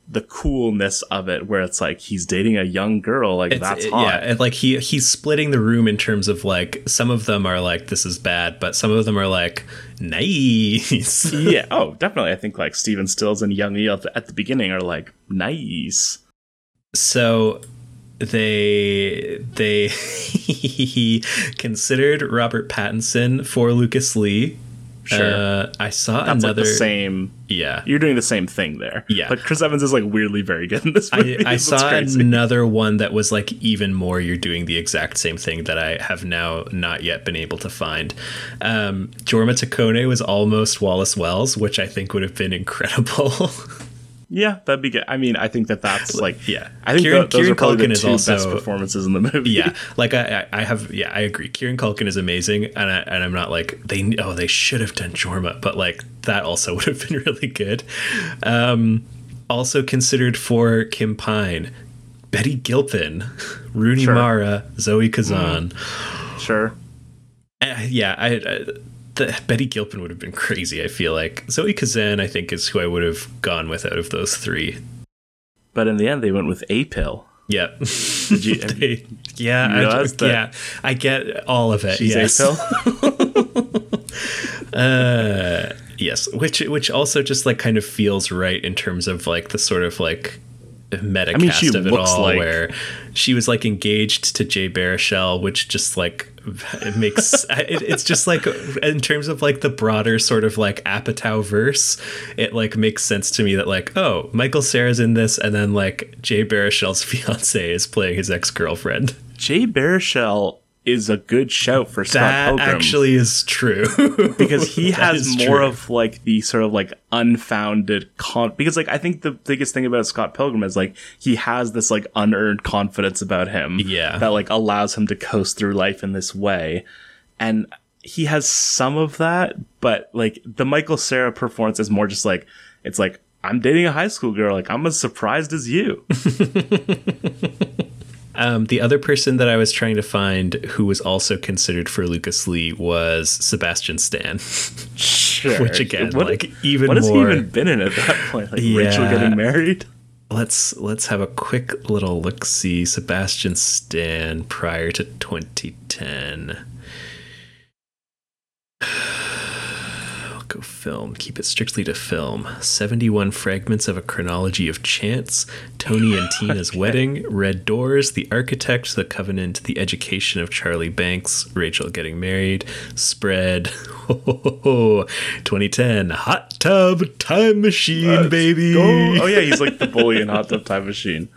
the coolness of it, where it's like he's dating a young girl. Like It's- that's it- hot. yeah and, like he he's splitting the room in terms of like some of them are like this is bad but some of them are like nice yeah. Oh, definitely. I think like Stephen Stills and Young at the, at the beginning are like nice. so they they considered robert pattinson for lucas lee Sure. uh, i saw That's another like the same. yeah You're doing the same thing there. Yeah. But Chris Evans is like weirdly very good in this movie. I, I saw crazy. another one that was like even more. You're doing the exact same thing that I have now not yet been able to find. Um, Jorma Taccone was almost Wallace Wells, which I think would have been incredible. Yeah, that'd be good. I mean, I think that that's like yeah. I think Kieran- tho- those Kieran are probably Culkin the is two also- best performances in the movie. yeah, like I, I have, yeah, I agree. Kieran Culkin is amazing, and I, and I'm not like they. Oh, they should have done Jorma, but like that also would have been really good. Um, also considered for Kim Pine, Betty Gilpin, Rooney Sure. Mara, Zoe Kazan. Sure. Uh, yeah, I, I the, Betty Gilpin would have been crazy. I feel like Zoe Kazan. I think is who I would have gone with out of those three. But in the end, they went with A pill. Yeah, you- They- yeah, you I, that yeah. I get all of it. She's yes. Uh, yes, which which also just like kind of feels right in terms of like the sort of like meta I mean, cast she of it looks all, like- where she was like engaged to Jay Baruchel, which just like it makes it, it's just like in terms of like the broader sort of like Apatow verse, it like makes sense to me that like oh Michael Cera's in this, and then like Jay Baruchel's fiance is playing his ex girlfriend. Jay Baruchel is a good shout for Scott That Pilgrim actually is true because he has more true. of like the sort of like unfounded con. Because like I think the biggest thing about Scott Pilgrim is like he has this like unearned confidence about him, Yeah. that like allows him to coast through life in this way, and he has some of that, but like the Michael Cera performance is more just like it's like I'm dating a high school girl, like I'm as surprised as you. Um, the other person that I was trying to find who was also considered for Lucas Lee was Sebastian Stan, Sure. which again, What- like even what has he even been in at that point? Like Rachel getting married? let's let's have a quick little look. See Sebastian Stan prior to 2010. Go film. Keep it strictly to film. 71 fragments of a chronology of chance. Tony and Tina's wedding. Red Doors. The Architect. The Covenant. The Education of Charlie Banks. Rachel getting married. Spread. 2010. Hot Tub Time Machine, baby. Go- Oh yeah, he's like the bully in Hot Tub Time Machine.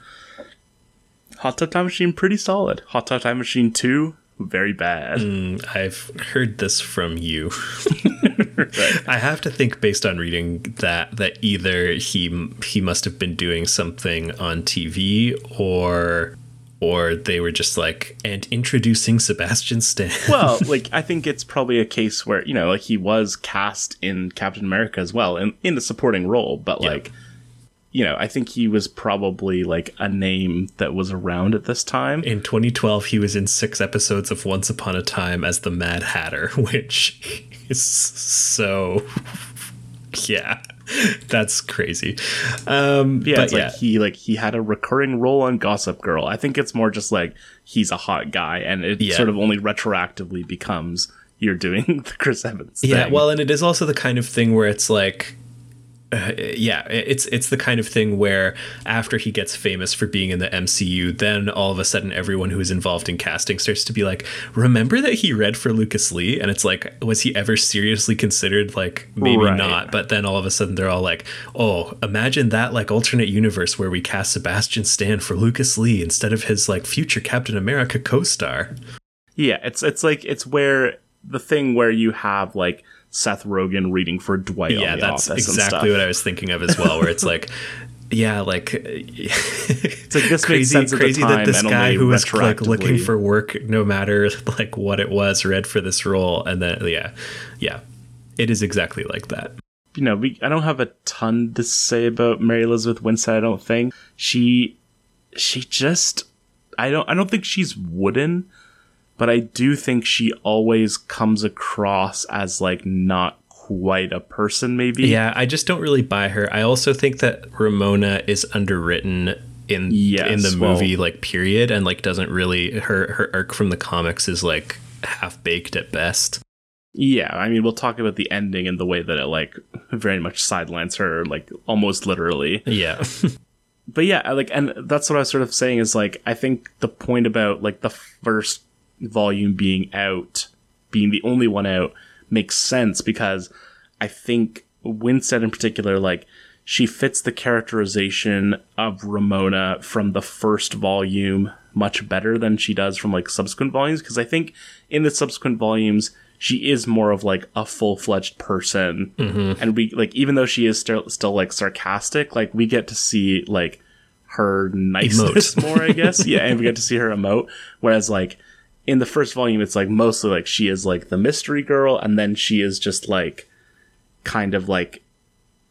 Hot Tub Time Machine, pretty solid. Hot Tub Time Machine two, very bad. Mm, I've heard this from you. I have to think, based on reading that, that either he he must have been doing something on TV, or or they were just like and introducing Sebastian Stan. Well, like I think it's probably a case where you know, like he was cast in Captain America as well, in in the supporting role, but Yeah. like. You know, I think he was probably like a name that was around at this time. in 2012, he was in six episodes of Once Upon a Time as the Mad Hatter, which is so. Yeah, that's crazy. Um, Yeah, but it's like he like he had a recurring role on Gossip Girl. I think it's more just like he's a hot guy, and it Yeah. sort of only retroactively becomes you're doing the Chris Evans. Yeah, well, and it is also the kind of thing where it's like, uh, yeah, it's it's the kind of thing where after he gets famous for being in the MCU, then all of a sudden everyone who is involved in casting starts to be like, remember that he read for Lucas Lee, and it's like, was he ever seriously considered? Like, maybe Right. not. But then all of a sudden they're all like, oh, imagine that like alternate universe where we cast Sebastian Stan for Lucas Lee instead of his like future Captain America co-star. yeah, it's it's like it's where the thing where you have like Seth Rogen reading for Dwight. yeah that's exactly what i was thinking of as well where it's like yeah like it's like, this sense crazy that this guy who was like looking for work no matter like what it was read for this role and then yeah yeah it is exactly like that you know, we I don't have a ton to say about Mary Elizabeth Winstead. I don't think she she just I don't I don't think she's wooden, but I do think she always comes across as like not quite a person. Maybe yeah i just don't really buy her i also think that ramona is underwritten in Yes, in the well- movie like period and like doesn't really her her arc from the comics is like half baked at best Yeah, I mean, we'll talk about the ending and the way that it like very much sidelines her, like almost literally. yeah but yeah, like, and that's what I was sort of saying is like, I think the point about like the first volume being out, being the only one out, makes sense because I think Winstead in particular, like, she fits the characterization of Ramona from the first volume much better than she does from like subsequent volumes. Because I think in the subsequent volumes she is more of like a full-fledged person. Mm-hmm. And we like even though she is still still like sarcastic like we get to see like her niceness more I guess. Yeah and we get to see her emote. Whereas like in the first volume it's like mostly like she is like the mystery girl and then she is just like kind of like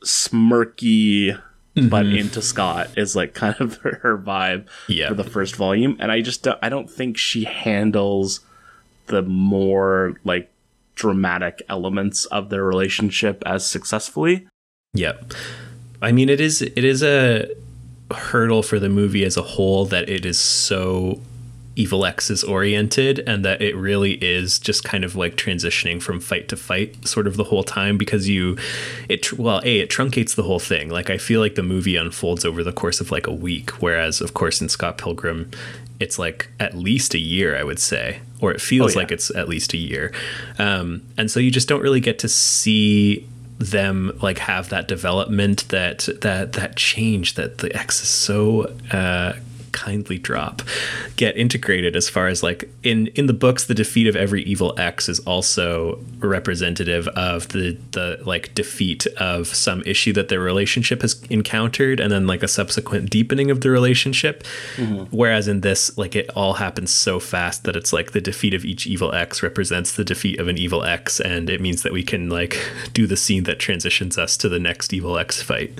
smirky but mm-hmm. into Scott is like kind of her, her vibe Yeah. for the first volume, and I just don't, I don't think she handles the more like dramatic elements of their relationship as successfully. Yep. I mean, it is it is a hurdle for the movie as a whole that it is so Evil X is oriented and that it really is just kind of like transitioning from fight to fight sort of the whole time because you it well a it truncates the whole thing like I feel like the movie unfolds over the course of like a week whereas of course in Scott Pilgrim it's like at least a year I would say or it feels Oh, yeah. like it's at least a year um, and so you just don't really get to see them like have that development that that that change that the X is so uh kindly drop get integrated as far as like in in the books the defeat of every evil x is also representative of the the like defeat of some issue that their relationship has encountered and then like a subsequent deepening of the relationship. Mm-hmm. Whereas in this like it all happens so fast that it's like the defeat of each evil x represents the defeat of an evil x and it means that we can like do the scene that transitions us to the next evil x fight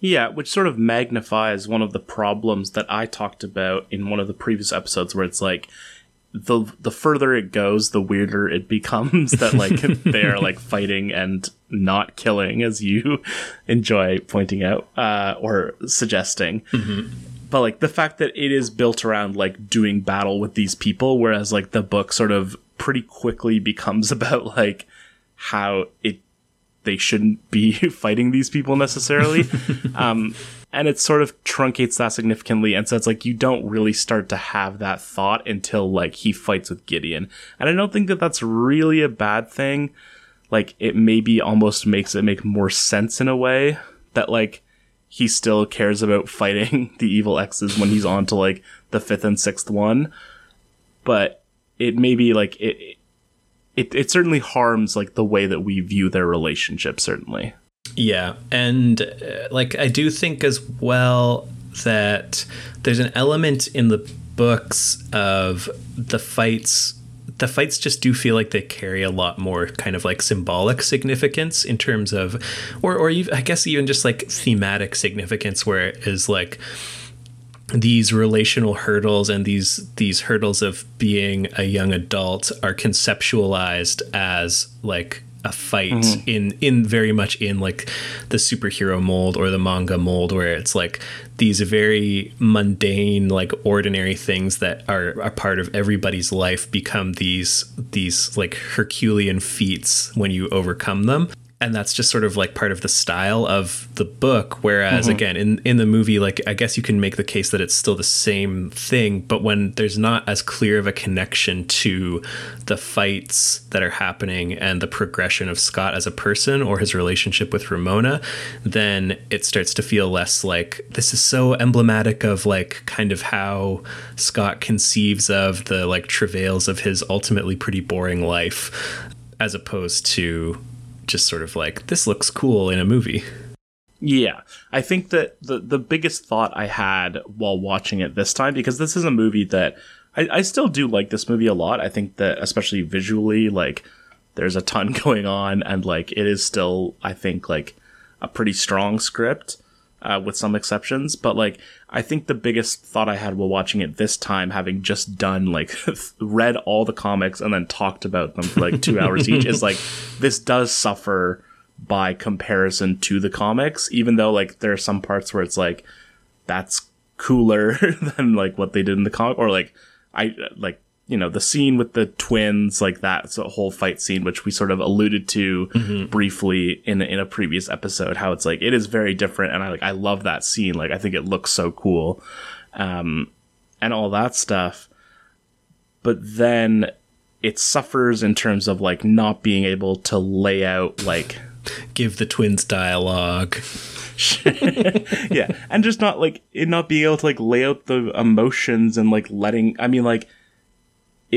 Yeah, which sort of magnifies one of the problems that I talked about in one of the previous episodes where it's like the the further it goes, the weirder it becomes that like they're like fighting and not killing as you enjoy pointing out uh, or suggesting. But like the fact that it is built around like doing battle with these people, whereas like the book sort of pretty quickly becomes about like how it they shouldn't be fighting these people necessarily. um, and it sort of truncates that significantly. And so it's like you don't really start to have that thought until like he fights with Gideon. And I don't think that that's really a bad thing. Like it maybe almost makes it make more sense in a way that like he still cares about fighting the evil X's when he's on to like the fifth and sixth one. But it maybe like it, it it certainly harms like the way that we view their relationship certainly Yeah, and uh, like I do think as well that there's an element in the books of the fights. The fights just do feel like they carry a lot more kind of like symbolic significance in terms of, or or even, I guess even just like thematic significance, where it is like these relational hurdles and these these hurdles of being a young adult are conceptualized as like a fight mm-hmm. in in very much in like the superhero mold or the manga mold where it's like these very mundane like ordinary things that are a part of everybody's life become these these like herculean feats when you overcome them and that's just sort of like part of the style of the book. Whereas mm-hmm. again in in the movie like i guess you can make the case that it's still the same thing but when there's not as clear of a connection to the fights that are happening and the progression of scott as a person or his relationship with ramona then it starts to feel less like this is so emblematic of like kind of how scott conceives of the like travails of his ultimately pretty boring life as opposed to just sort of like this looks cool in a movie. yeah. I think that the the biggest thought i had while watching it this time because this is a movie that I, I still do like this movie a lot. I think that especially visually like there's a ton going on and like it is still i think like a pretty strong script uh, with some exceptions. But like i think the biggest thought i had while watching it this time having just done like read all the comics and then talked about them for like two hours each is like this does suffer by comparison to the comics even though like there are some parts where it's like that's cooler than like what they did in the comic or like i like you know the scene with the twins like that's a whole fight scene which we sort of alluded to briefly in in a previous episode how it's like it is very different and i like i love that scene. Like i think it looks so cool um and all that stuff. But then it suffers in terms of like not being able to lay out like Give the twins dialogue. yeah and just not like it not being able to like lay out the emotions and like letting i mean like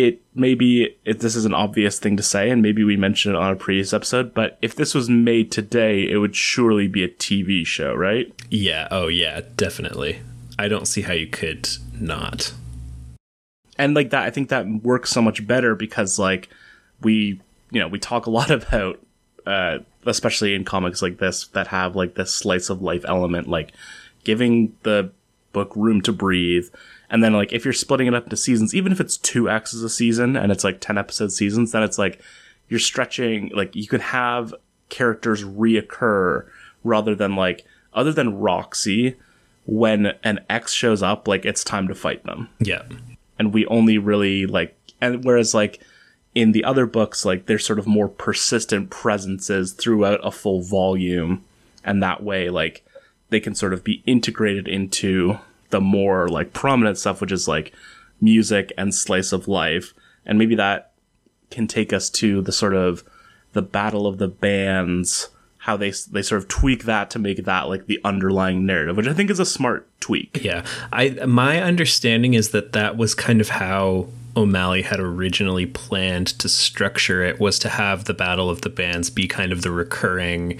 it maybe it, this is an obvious thing to say and maybe we mentioned it on a previous episode but if this was made today it would surely be a tv show right Yeah, oh yeah, definitely. I don't see how you could not. and like that i think that works so much better because like we you know we talk a lot about uh, especially in comics like this that have like this slice of life element, like giving the book room to breathe. And then like if you're splitting it up into seasons, even if it's two acts a season and it's like 10 episode seasons, then it's like you're stretching, like you could have characters reoccur rather than like, other than Roxy, when an X shows up, like it's time to fight them. Yeah. And we only really like, and whereas like in the other books, like there's sort of more persistent presences throughout a full volume. And that way, like they can sort of be integrated into the more like prominent stuff, which is like music and slice of life. And maybe that can take us to the sort of the battle of the bands, how they they sort of tweak that to make that like the underlying narrative, which I think is a smart tweak. Yeah. I my understanding is that that was kind of how O'Malley had originally planned to structure it was to have the battle of the bands be kind of the recurring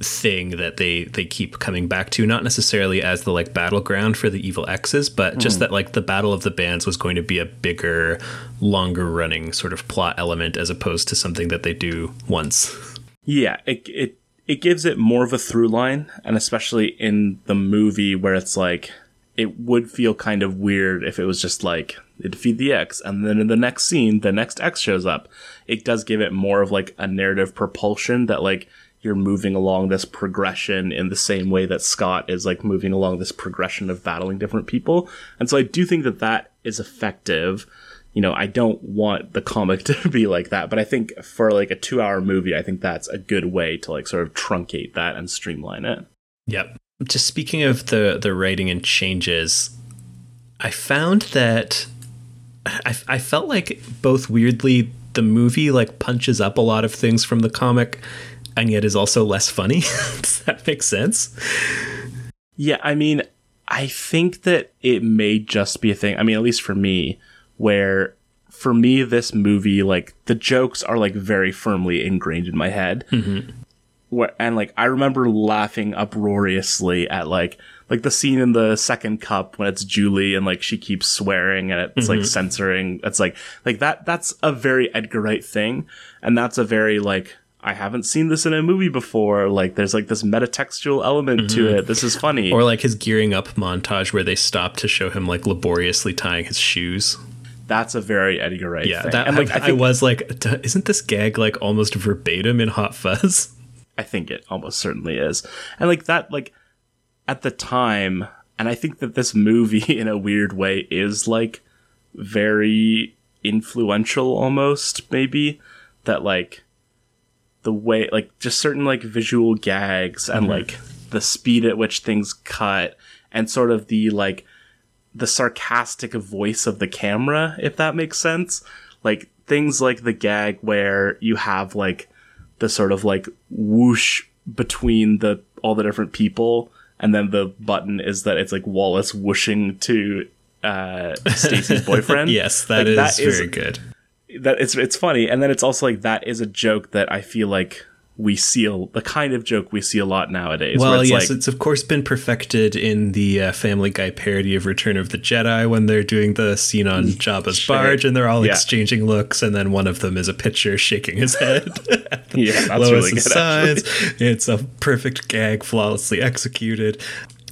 thing that they they keep coming back to not necessarily as the like battleground for the evil x's but just hmm. that like the battle of the bands was going to be a bigger longer running sort of plot element as opposed to something that they do once Yeah, it it it gives it more of a through line, and especially in the movie where it's like it would feel kind of weird if it was just like they defeat the X, and then in the next scene, the next X shows up. It does give it more of like a narrative propulsion that like you're moving along this progression in the same way that Scott is like moving along this progression of battling different people. And so I do think that that is effective. You know, I don't want the comic to be like that, but I think for like a two hour movie, I think that's a good way to like sort of truncate that and streamline it. Yep. Just speaking of the the writing and changes, I found that I, I felt like both weirdly the movie like punches up a lot of things from the comic and yet is also less funny. Does that make sense? Yeah, I mean, I think that it may just be a thing. I mean, at least for me, where for me, this movie, like, the jokes are like very firmly ingrained in my head. Mm-hmm. Where, and like, I remember laughing uproariously at like, like the scene in the second cup when it's Julie and like she keeps swearing and it's like mm-hmm. censoring. It's like, like that, that's a very Edgar Wright thing. And that's a very like, I haven't seen this in a movie before. Like, there's like this metatextual element to mm-hmm. it. This is funny. Or like his gearing up montage where they stop to show him like laboriously tying his shoes. that's a very Edgar Wright Yeah, thing. that, and like, I, I, think, was like, isn't this gag like almost verbatim in Hot Fuzz? I think it almost certainly is. And like that, like at the time, and I think that this movie in a weird way is like very influential almost, maybe. That like the way, like just certain like visual gags and like the speed at which things cut and sort of the like the sarcastic voice of the camera, if that makes sense. Like things like the gag where you have like the sort of like whoosh between the all the different people, and then the button is that it's like Wallace whooshing to uh Stacy's boyfriend. yes, that Like, is very good. That it's it's funny, and then it's also like that is a joke that I feel like we see a, the kind of joke we see a lot nowadays. Well, it's yes, like, it's of course been perfected in the uh, Family Guy parody of Return of the Jedi when they're doing the scene on Jabba's Sure. barge and they're all Yeah. exchanging looks, and then one of them is a pitcher shaking his head. yeah, that's Lois really good. sighs. It's a perfect gag, flawlessly executed.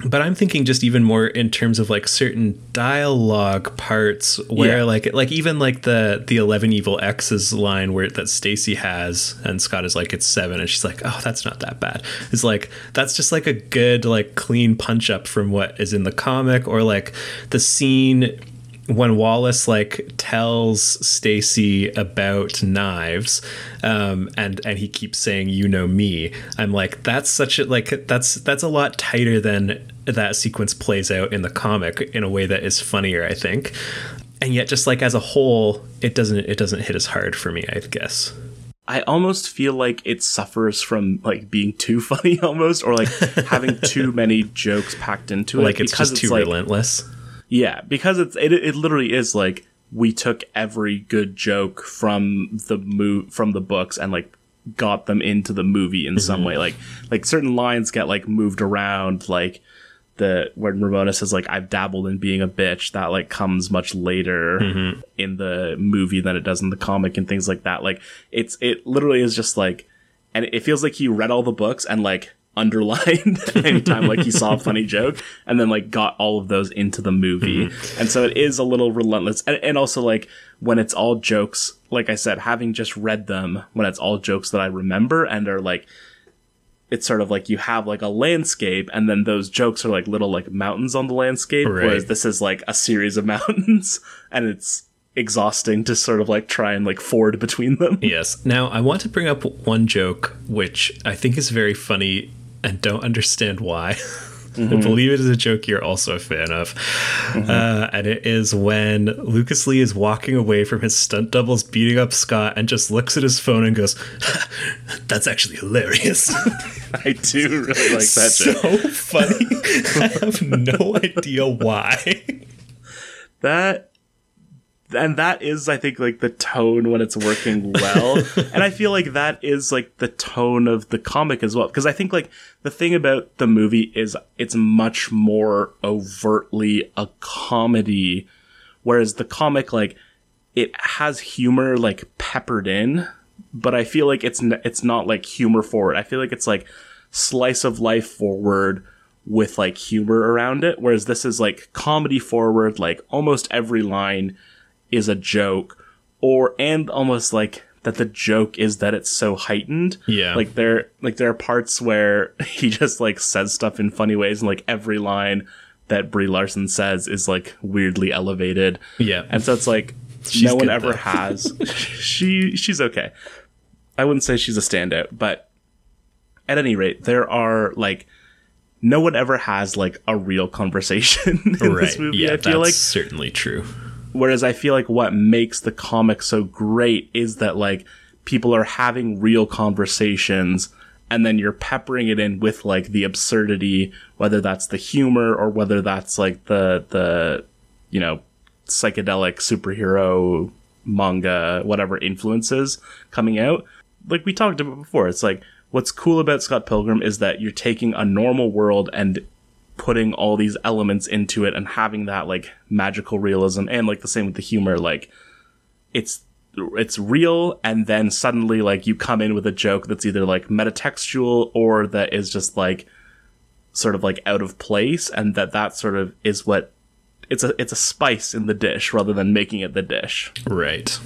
But I'm thinking just even more in terms of like certain dialogue parts where Yeah. like like even like the the eleven evil X's line where that Stacy has and Scott is like it's seven and she's like oh that's not that bad. It's like that's just like a good like clean punch up from what is in the comic or like the scene when Wallace like tells Stacy about knives, um, and and he keeps saying "you know me," I'm like that's such a like that's that's a lot tighter than that sequence plays out in the comic in a way that is funnier, I think. And yet, just like as a whole, it doesn't it doesn't hit as hard for me, I guess. I almost feel like it suffers from like being too funny almost or like having too many jokes packed into it Like it's just too like, relentless. Yeah, because it's it, it literally is like we took every good joke from the mo- from the books and like got them into the movie in some mm-hmm. way. Like like certain lines get like moved around like the when Ramona says like I've dabbled in being a bitch that like comes much later mm-hmm. in the movie than it does in the comic and things like that. Like it's it literally is just like and it feels like he read all the books and like underlined anytime like he saw a funny joke and then like got all of those into the movie mm-hmm. and so it is a little relentless and, and also like when it's all jokes like i said having just read them when it's all jokes that i remember and are like it's sort of like you have like a landscape and then those jokes are like little like mountains on the landscape right. whereas this is like a series of mountains and it's exhausting to sort of like try and like ford between them yes now i want to bring up one joke which i think is very funny and don't understand why. Mm-hmm. I believe it is a joke you're also a fan of. Mm-hmm. Uh, and it is when Lucas Lee is walking away from his stunt doubles beating up Scott and just looks at his phone and goes, That's actually hilarious. I do really like that so joke. So funny. I have no idea why. That and that is i think like the tone when it's working well. And i feel like that is like the tone of the comic as well. Because i think like the thing about the movie is it's much more overtly a comedy whereas the comic like it has humor like peppered in but i feel like it's n- it's not like humor forward. I feel like it's like slice of life forward with like humor around it whereas this is like comedy forward like almost every line is a joke or and almost like that the joke is that it's so heightened. Yeah. Like there like there are parts where he just like says stuff in funny ways and like every line that Brie Larson says is like weirdly elevated. Yeah. And so it's like she's no one ever though. has she she's okay. I wouldn't say she's a standout, but at any rate, there are like no one ever has like a real conversation in right. this movie. Yeah, I feel like certainly true. Whereas I feel like what makes the comic so great is that like people are having real conversations and then you're peppering it in with like the absurdity, whether that's the humor or whether that's like the, the, you know, psychedelic superhero manga, whatever influences coming out. Like we talked about before, it's like what's cool about Scott Pilgrim is that you're taking a normal world and putting all these elements into it and having that like magical realism and like the same with the humor like it's it's real and then suddenly like you come in with a joke that's either like metatextual or that is just like sort of like out of place and that that sort of is what it's a it's a spice in the dish rather than making it the dish. Right.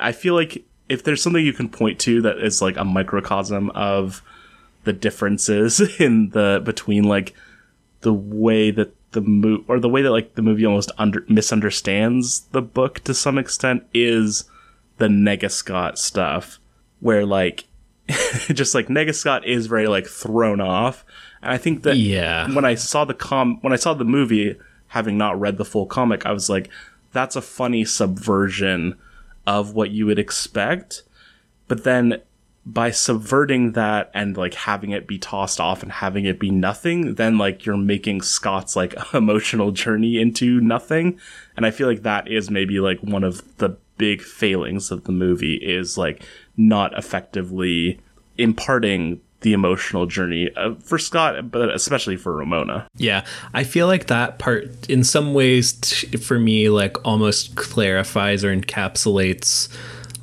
I feel like if there's something you can point to that is like a microcosm of the differences in the between like the way that the movie or the way that like the movie almost under misunderstands the book to some extent is the Nega Scott stuff where like just like Nega Scott is very like thrown off and I think that yeah. when I saw the com when I saw the movie having not read the full comic I was like that's a funny subversion of what you would expect but then by subverting that and like having it be tossed off and having it be nothing, then like you're making Scott's like emotional journey into nothing. And I feel like that is maybe like one of the big failings of the movie is like not effectively imparting the emotional journey uh, for Scott, but especially for Ramona. Yeah, I feel like that part, in some ways, t- for me, like almost clarifies or encapsulates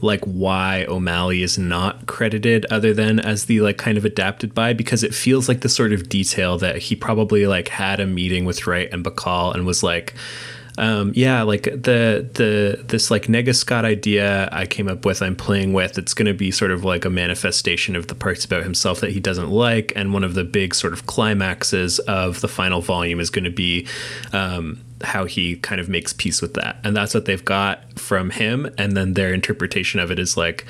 like why O'Malley is not credited other than as the like kind of adapted by because it feels like the sort of detail that he probably like had a meeting with Wright and Bacall and was like um, yeah, like the the this like Nega Scott idea I came up with, I'm playing with. It's going to be sort of like a manifestation of the parts about himself that he doesn't like, and one of the big sort of climaxes of the final volume is going to be um, how he kind of makes peace with that, and that's what they've got from him. And then their interpretation of it is like,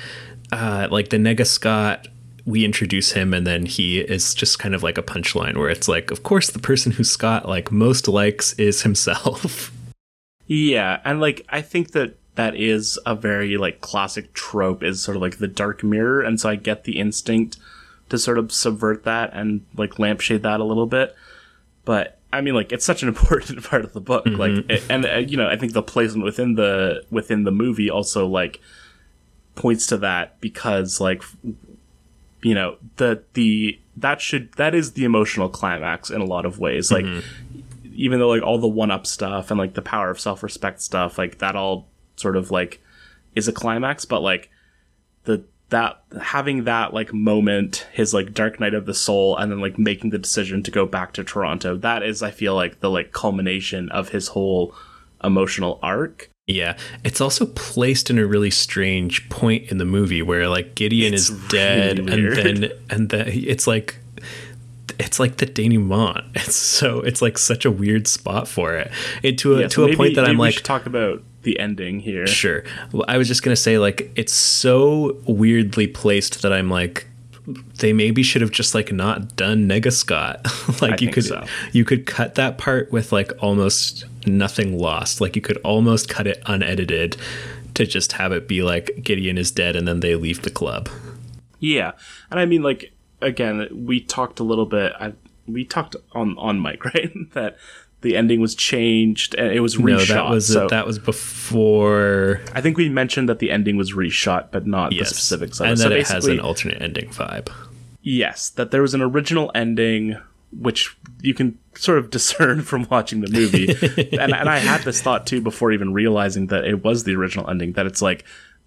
uh, like the Nega Scott we introduce him and then he is just kind of like a punchline where it's like of course the person who scott like most likes is himself Yeah, and like I think that that is a very like classic trope is sort of like the dark mirror, and so I get the instinct to sort of subvert that and like lampshade that a little bit. But I mean, like it's such an important part of the book, mm-hmm. like, and uh, you know, I think the placement within the within the movie also like points to that because like you know the the that should that is the emotional climax in a lot of ways like mm-hmm even though like all the one up stuff and like the power of self respect stuff, like that all sort of like is a climax, but like the that having that like moment, his like dark night of the soul, and then like making the decision to go back to Toronto, that is, I feel like the like culmination of his whole emotional arc. Yeah, it's also placed in a really strange point in the movie where like Gideon It's is dead, really and then and then it's like it's like the denouement. It's so it's like such a weird spot for it. It to a Yeah, to so a maybe- point that I'm like, talk about the ending here. Sure. Well, I was just gonna say like it's so weirdly placed that I'm like they maybe should have just like not done Nega Scott. like I you could so. you could cut that part with like almost nothing lost. Like you could almost cut it unedited to just have it be like Gideon is dead and then they leave the club. Yeah, and I mean, like again, we talked a little bit. I, we talked on on mic, right? that the ending was changed and it was No, that was so that was before I think we mentioned that the ending was reshot, but not yes, the specifics of and it. that So it has an alternate ending vibe. yes, that there was an original ending, which you can sort of discern from watching the movie. and, and I had this thought too before even realizing that it was the original ending. That it's like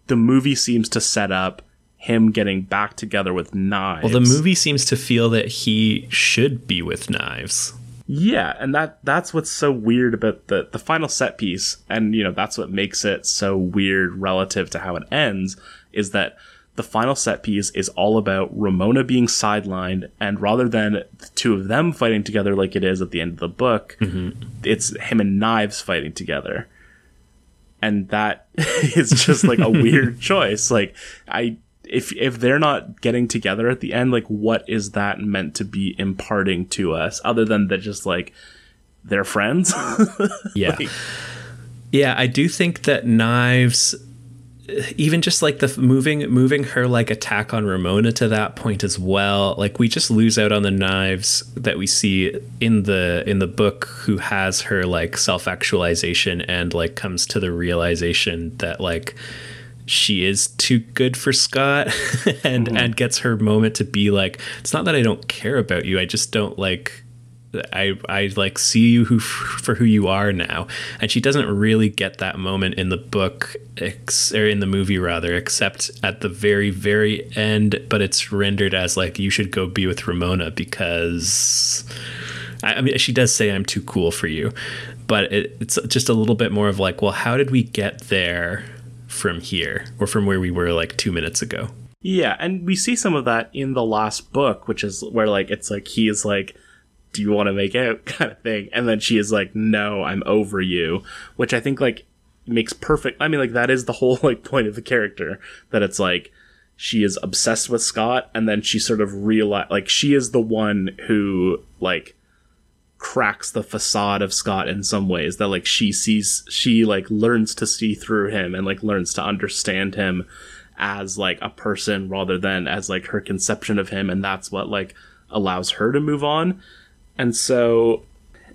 the movie seems to set up him getting back together with knives. Well, the movie seems to feel that he should be with knives. Yeah, and that that's what's so weird about the the final set piece, and you know that's what makes it so weird relative to how it ends, is that the final set piece is all about Ramona being sidelined, and rather than the two of them fighting together like it is at the end of the book, mm-hmm. it's him and Knives fighting together, and that is just like a weird choice. Like I. If, if they're not getting together at the end, like what is that meant to be imparting to us other than that just like they're friends? Yeah. Like- yeah, I do think that knives even just like the moving moving her like attack on Ramona to that point as well. Like we just lose out on the knives that we see in the in the book who has her like self-actualization and like comes to the realization that like she is too good for Scott and hmm. and gets her moment to be like it's not that I don't care about you I just don't like I I like see you who for who you are now. And she doesn't really get that moment in the book ex, or in the movie rather except at the very very end but it's rendered as like you should go be with Ramona because I, I mean she does say I'm too cool for you. But it, it's just a little bit more of like well how did we get there from here or from where we were like 2 minutes ago yeah, and we see some of that in the last book, which is where like it's like he is like, "Do you want to make out?" kind of thing, and then she is like, "No, I'm over you," which I think like makes perfect. I mean, like that is the whole like point of the character that it's like she is obsessed with Scott, and then she sort of realize like she is the one who like cracks the facade of Scott in some ways that like she sees she like learns to see through him and like learns to understand him as like a person rather than as like her conception of him. And that's what like allows her to move on. And so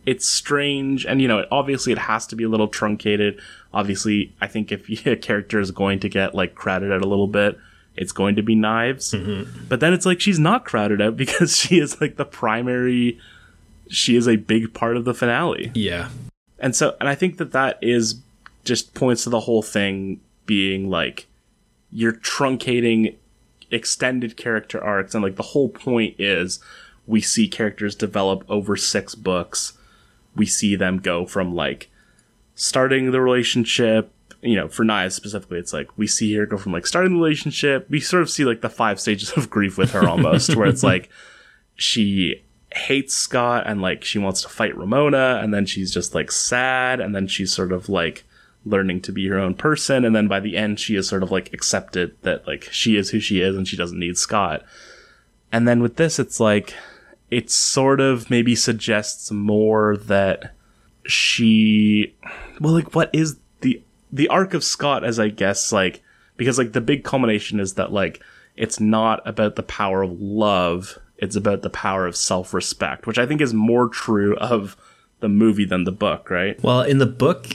it's strange. And you know obviously it has to be a little truncated. Obviously i think if a character is going to get like crowded out a little bit it's going to be knives. Mm-hmm. But then it's like she's not crowded out because she is like the primary she is a big part of the finale. Yeah. And so and i think that that is just points to the whole thing being like you're truncating extended character arcs and like the whole point is we see characters develop over six books. We see them go from like starting the relationship you know for knives specifically it's like we see her go from like starting the relationship we sort of see like the five stages of grief with her almost where it's like she hates Scott and like she wants to fight Ramona and then she's just like sad and then she's sort of like learning to be her own person and then by the end she is sort of like accepted that like she is who she is and she doesn't need Scott. And then with this it's like it sort of maybe suggests more that she well like what is the the arc of Scott as I guess like because like the big culmination is that like it's not about the power of love it's about the power of self-respect which i think is more true of the movie than the book right Well, in the book,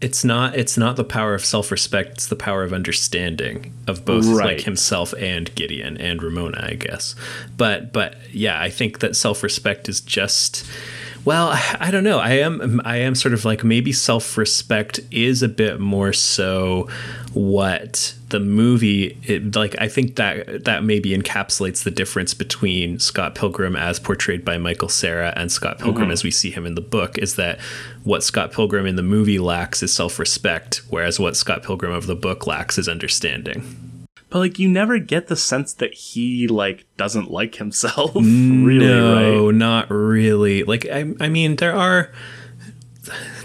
it's not it's not the power of self-respect, it's the power of understanding of both Right. like himself and Gideon and Ramona, I guess. But but yeah, I think that self-respect is just Well, I don't know. I am I am sort of like maybe self-respect is a bit more so what the movie it, like I think that that maybe encapsulates the difference between Scott Pilgrim as portrayed by Michael Cera and Scott Pilgrim mm-hmm. as we see him in the book is that what Scott Pilgrim in the movie lacks is self-respect whereas what Scott Pilgrim of the book lacks is understanding. But like you never get the sense that he like doesn't like himself. really, no, right? not really. Like I I mean there are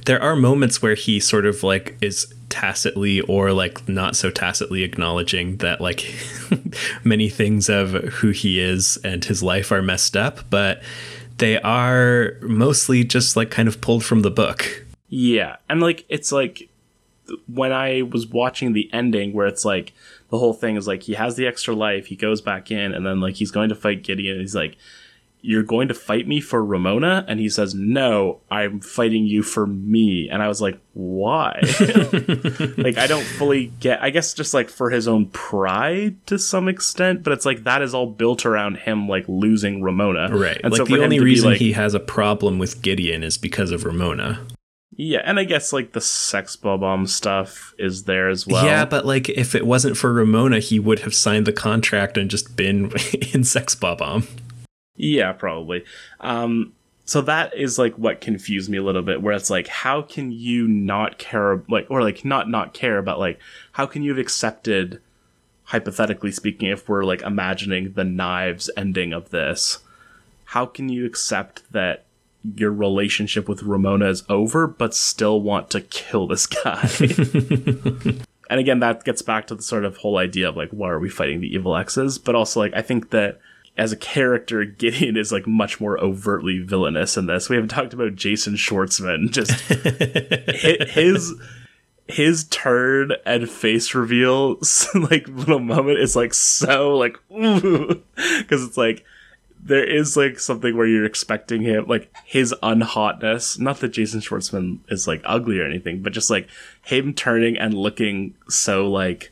there are moments where he sort of like is tacitly or like not so tacitly acknowledging that like many things of who he is and his life are messed up, but they are mostly just like kind of pulled from the book. Yeah. And like it's like when I was watching the ending where it's like the whole thing is like he has the extra life, he goes back in, and then like he's going to fight Gideon. he's like, "You're going to fight me for Ramona?" And he says, "No, I'm fighting you for me." And I was like, "Why?" like I don't fully get. I guess just like for his own pride to some extent, but it's like that is all built around him like losing Ramona, right? And like so the only reason like, he has a problem with Gideon is because of Ramona. Yeah, and I guess like the Sex Bob-omb stuff is there as well. Yeah, but like if it wasn't for Ramona, he would have signed the contract and just been in Sex Bob-omb. Yeah, probably. Um, so that is like what confused me a little bit, where it's like, how can you not care, like, or like not not care, but like, how can you have accepted, hypothetically speaking, if we're like imagining the knives ending of this, how can you accept that your relationship with Ramona is over, but still want to kill this guy. and again, that gets back to the sort of whole idea of like, why are we fighting the evil exes? But also, like, I think that as a character, Gideon is like much more overtly villainous in this. We haven't talked about Jason Schwartzman. Just his his turn and face reveal, like little moment, is like so like because it's like there is like something where you're expecting him like his unhotness. Not that jason schwartzman is like ugly or anything but just like him turning and looking so like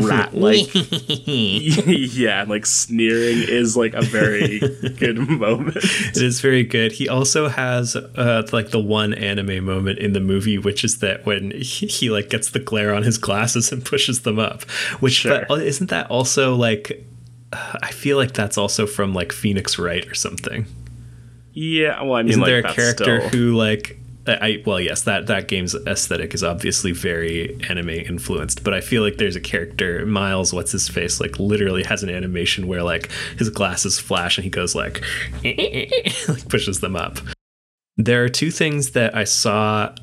rat like yeah like sneering is like a very good moment. It is very good. He also has uh like the one anime moment in the movie which is that when he, he like gets the glare on his glasses and pushes them up which sure. but isn't that also like I feel like that's also from like Phoenix Wright or something. Yeah, well, I mean, isn't like, there a character still... who like I well, yes, that that game's aesthetic is obviously very anime influenced, but I feel like there's a character Miles, what's his face, like literally has an animation where like his glasses flash and he goes like, like pushes them up. There are two things that I saw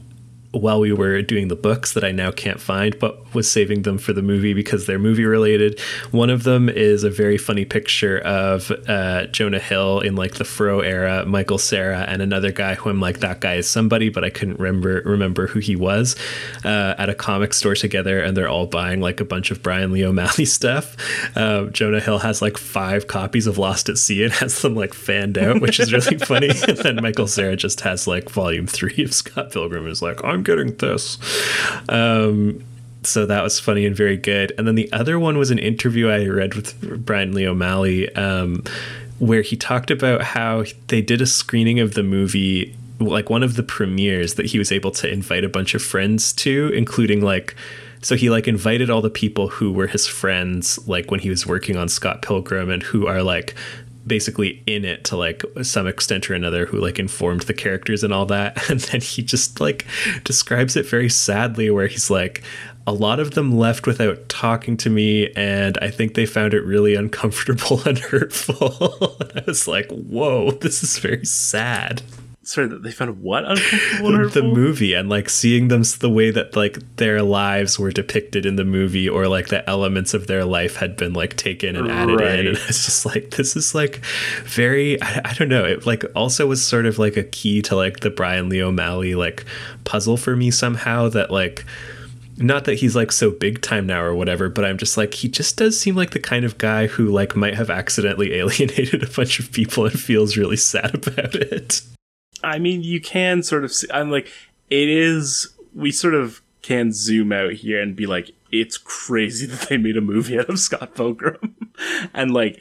while we were doing the books that I now can't find, but was saving them for the movie because they're movie related. One of them is a very funny picture of uh, Jonah Hill in like the Fro era, Michael Cera, and another guy who I'm like, that guy is somebody, but I couldn't remember remember who he was uh, at a comic store together, and they're all buying like a bunch of Brian Lee O'Malley stuff. Uh, Jonah Hill has like five copies of Lost at Sea and has them like fanned out, which is really funny. and then Michael Cera just has like volume three of Scott Pilgrim is like, I'm getting this. Um, so that was funny and very good. And then the other one was an interview I read with Brian Lee O'Malley, um, where he talked about how they did a screening of the movie, like one of the premieres that he was able to invite a bunch of friends to, including like. So he like invited all the people who were his friends, like when he was working on Scott Pilgrim, and who are like basically in it to like some extent or another who like informed the characters and all that. And then he just like describes it very sadly where he's like a lot of them left without talking to me and i think they found it really uncomfortable and hurtful. And i was like whoa this is very sad sorry they found what uncomfortable the movie and like seeing them the way that like their lives were depicted in the movie or like the elements of their life had been like taken and added right. in and it's just like this is like very I, I, don't know it like also was sort of like a key to like the brian lee o'malley like puzzle for me somehow that like not that he's like so big time now or whatever, but I'm just like he just does seem like the kind of guy who like might have accidentally alienated a bunch of people and feels really sad about it. I mean, you can sort of see, I'm like, it is, we sort of can zoom out here and be like, it's crazy that they made a movie out of Scott Pilgrim. and like,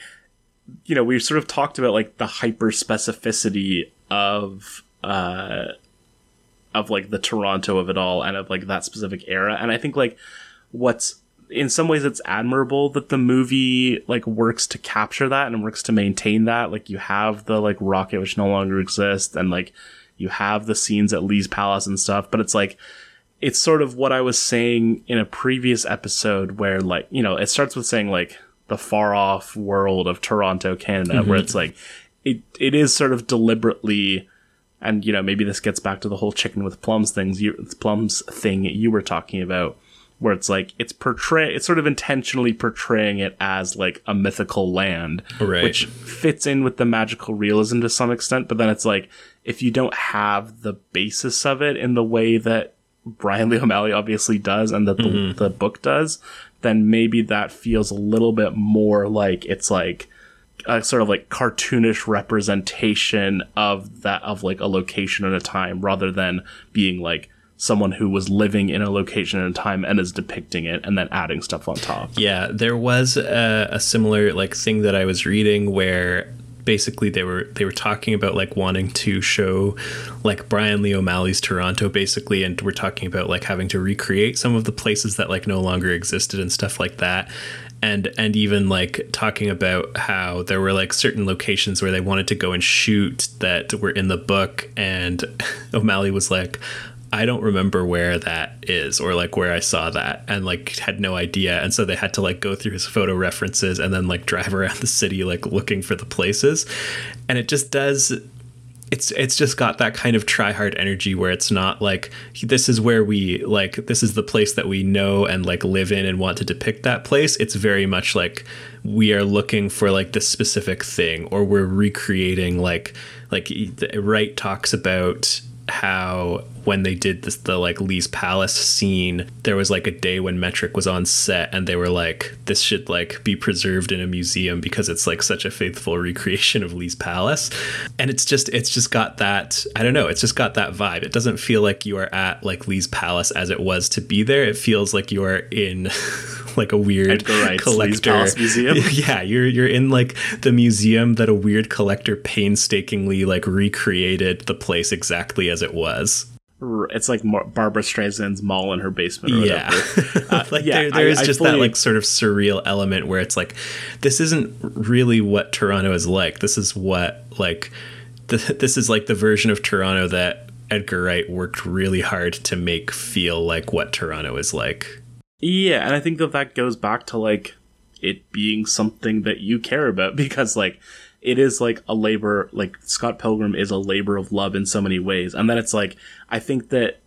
you know, we've sort of talked about like the hyper specificity of uh of like the Toronto of it all and of like that specific era. And I think like what's in some ways it's admirable that the movie like works to capture that and works to maintain that. Like you have the like Rockit which no longer exists and like you have the scenes at Lee's palace and stuff, but it's like it's sort of what I was saying in a previous episode where like, you know, it starts with saying like the far off world of Toronto, Canada, where mm-hmm. it's like it it is sort of deliberately and you know, maybe this gets back to the whole chicken with plums things you plums thing you were talking about where it's like it's portray it's sort of intentionally portraying it as like a mythical land Right. which fits in with the magical realism to some extent but then it's like if you don't have the basis of it in the way that Brian Lee O'Malley obviously does and that the, mm-hmm. the book does then maybe that feels a little bit more like it's like a sort of like cartoonish representation of that of like a location and a time rather than being like someone who was living in a location and a time and is depicting it and then adding stuff on top. Yeah, there was a, a similar like thing that I was reading where basically they were they were talking about like wanting to show like Brian Lee O'Malley's Toronto basically and we're talking about like having to recreate some of the places that like no longer existed and stuff like that and and even like talking about how there were like certain locations where they wanted to go and shoot that were in the book and O'Malley was like I don't remember where that is or like where I saw that and like had no idea. And so they had to like go through his photo references and then like drive around the city like looking for the places. And it just does it's it's just got that kind of try hard energy where it's not like this is where we like this is the place that we know and like live in and want to depict that place it's very much like we are looking for like this specific thing or we're recreating like like Wright talks about how when they did this the like Lee's Palace scene, there was like a day when Metric was on set and they were like, this should like be preserved in a museum because it's like such a faithful recreation of Lee's Palace. And it's just it's just got that I don't know, it's just got that vibe. It doesn't feel like you are at like Lee's Palace as it was to be there. It feels like you are in like a weird collector Palace Museum. yeah, you're you're in like the museum that a weird collector painstakingly like recreated the place exactly as it was. It's like Mar- Barbra Streisand's mall in her basement or Yeah. whatever. Uh, like yeah, there, there I- is I just that like sort of surreal element where it's like this isn't really what Toronto is like. This is what like the, this is like the version of Toronto that Edgar Wright worked really hard to make feel like what Toronto is like. Yeah, and I think that that goes back to like it being something that you care about because like it is like a labor like Scott Pilgrim is a labor of love in so many ways. And then it's like I think that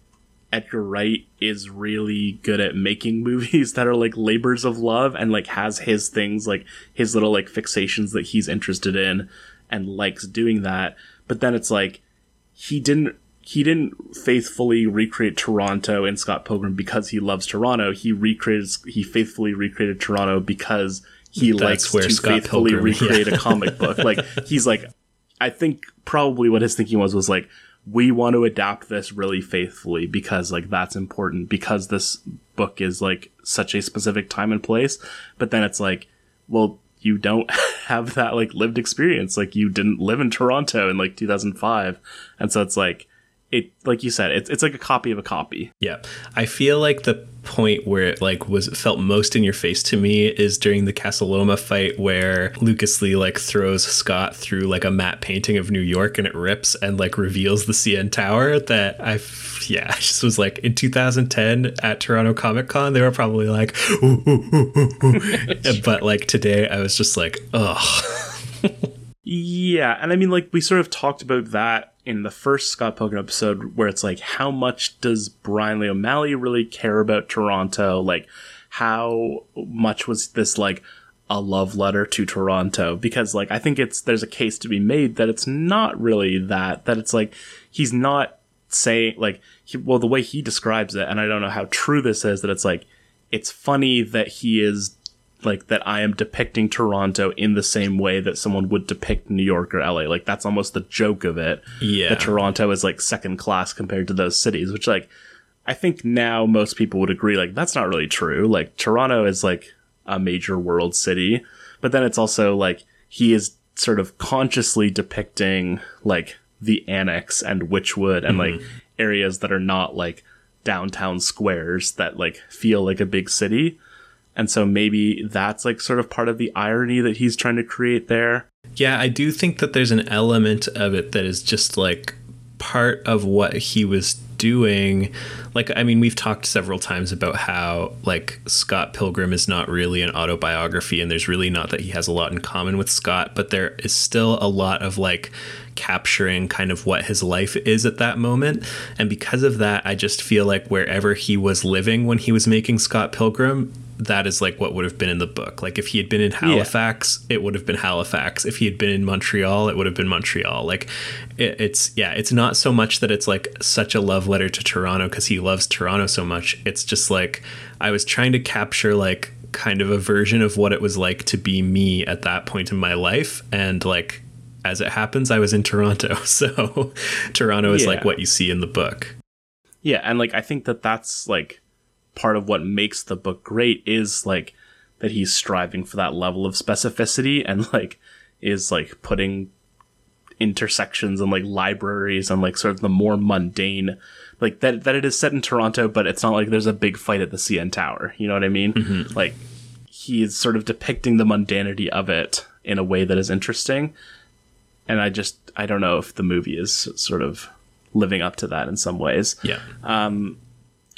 Edgar Wright is really good at making movies that are like labors of love and like has his things like his little like fixations that he's interested in and likes doing that. But then it's like he didn't he didn't faithfully recreate Toronto in Scott Pilgrim because he loves Toronto. He recreated he faithfully recreated Toronto because he That's likes where to Scott faithfully Pilgrim- recreate yeah. a comic book. Like he's like I think probably what his thinking was was like we want to adapt this really faithfully because like that's important because this book is like such a specific time and place. But then it's like, well, you don't have that like lived experience. Like you didn't live in Toronto in like 2005. And so it's like, it, like you said, it's, it's like a copy of a copy. Yeah. I feel like the point where it like was felt most in your face to me is during the Casa Loma fight where Lucas Lee like throws Scott through like a matte painting of New York and it rips and like reveals the CN Tower that I yeah, I just was like in 2010 at Toronto Comic Con they were probably like "Ooh, ooh, ooh, ooh, ooh." but like today I was just like ugh Yeah, and I mean, like we sort of talked about that in the first Scott Pilgrim episode, where it's like, how much does Brian Lee O'Malley really care about Toronto? Like, how much was this like a love letter to Toronto? Because like, I think it's there's a case to be made that it's not really that. That it's like he's not saying like, he, well, the way he describes it, and I don't know how true this is. That it's like, it's funny that he is like that I am depicting Toronto in the same way that someone would depict New York or LA. Like that's almost the joke of it. Yeah. That Toronto is like second class compared to those cities, which like I think now most people would agree like that's not really true. Like Toronto is like a major world city, but then it's also like he is sort of consciously depicting like the annex and Wychwood and like mm-hmm. areas that are not like downtown squares that like feel like a big city. And so maybe that's like sort of part of the irony that he's trying to create there. Yeah, I do think that there's an element of it that is just like part of what he was doing. Like, I mean, we've talked several times about how, like, Scott Pilgrim is not really an autobiography, and there's really not that he has a lot in common with Scott, but there is still a lot of, like, capturing kind of what his life is at that moment. And because of that, I just feel like wherever he was living when he was making Scott Pilgrim, that is like what would have been in the book. Like if he had been in Halifax, yeah. it would have been Halifax. If he had been in Montreal, it would have been Montreal. Like it, it's yeah, it's not so much that it's like such a love letter to Toronto because he loves Toronto so much. It's just like I was trying to capture like kind of a version of what it was like to be me at that point in my life and like as it happens I was in Toronto. So Toronto is yeah. like what you see in the book. Yeah, and like I think that that's like part of what makes the book great is like that he's striving for that level of specificity and like is like putting intersections and like libraries and like sort of the more mundane like that that it is set in Toronto but it's not like there's a big fight at the CN Tower. You know what I mean? Mm-hmm. like he is sort of depicting the mundanity of it in a way that is interesting. And I just I don't know if the movie is sort of living up to that in some ways. Yeah. Um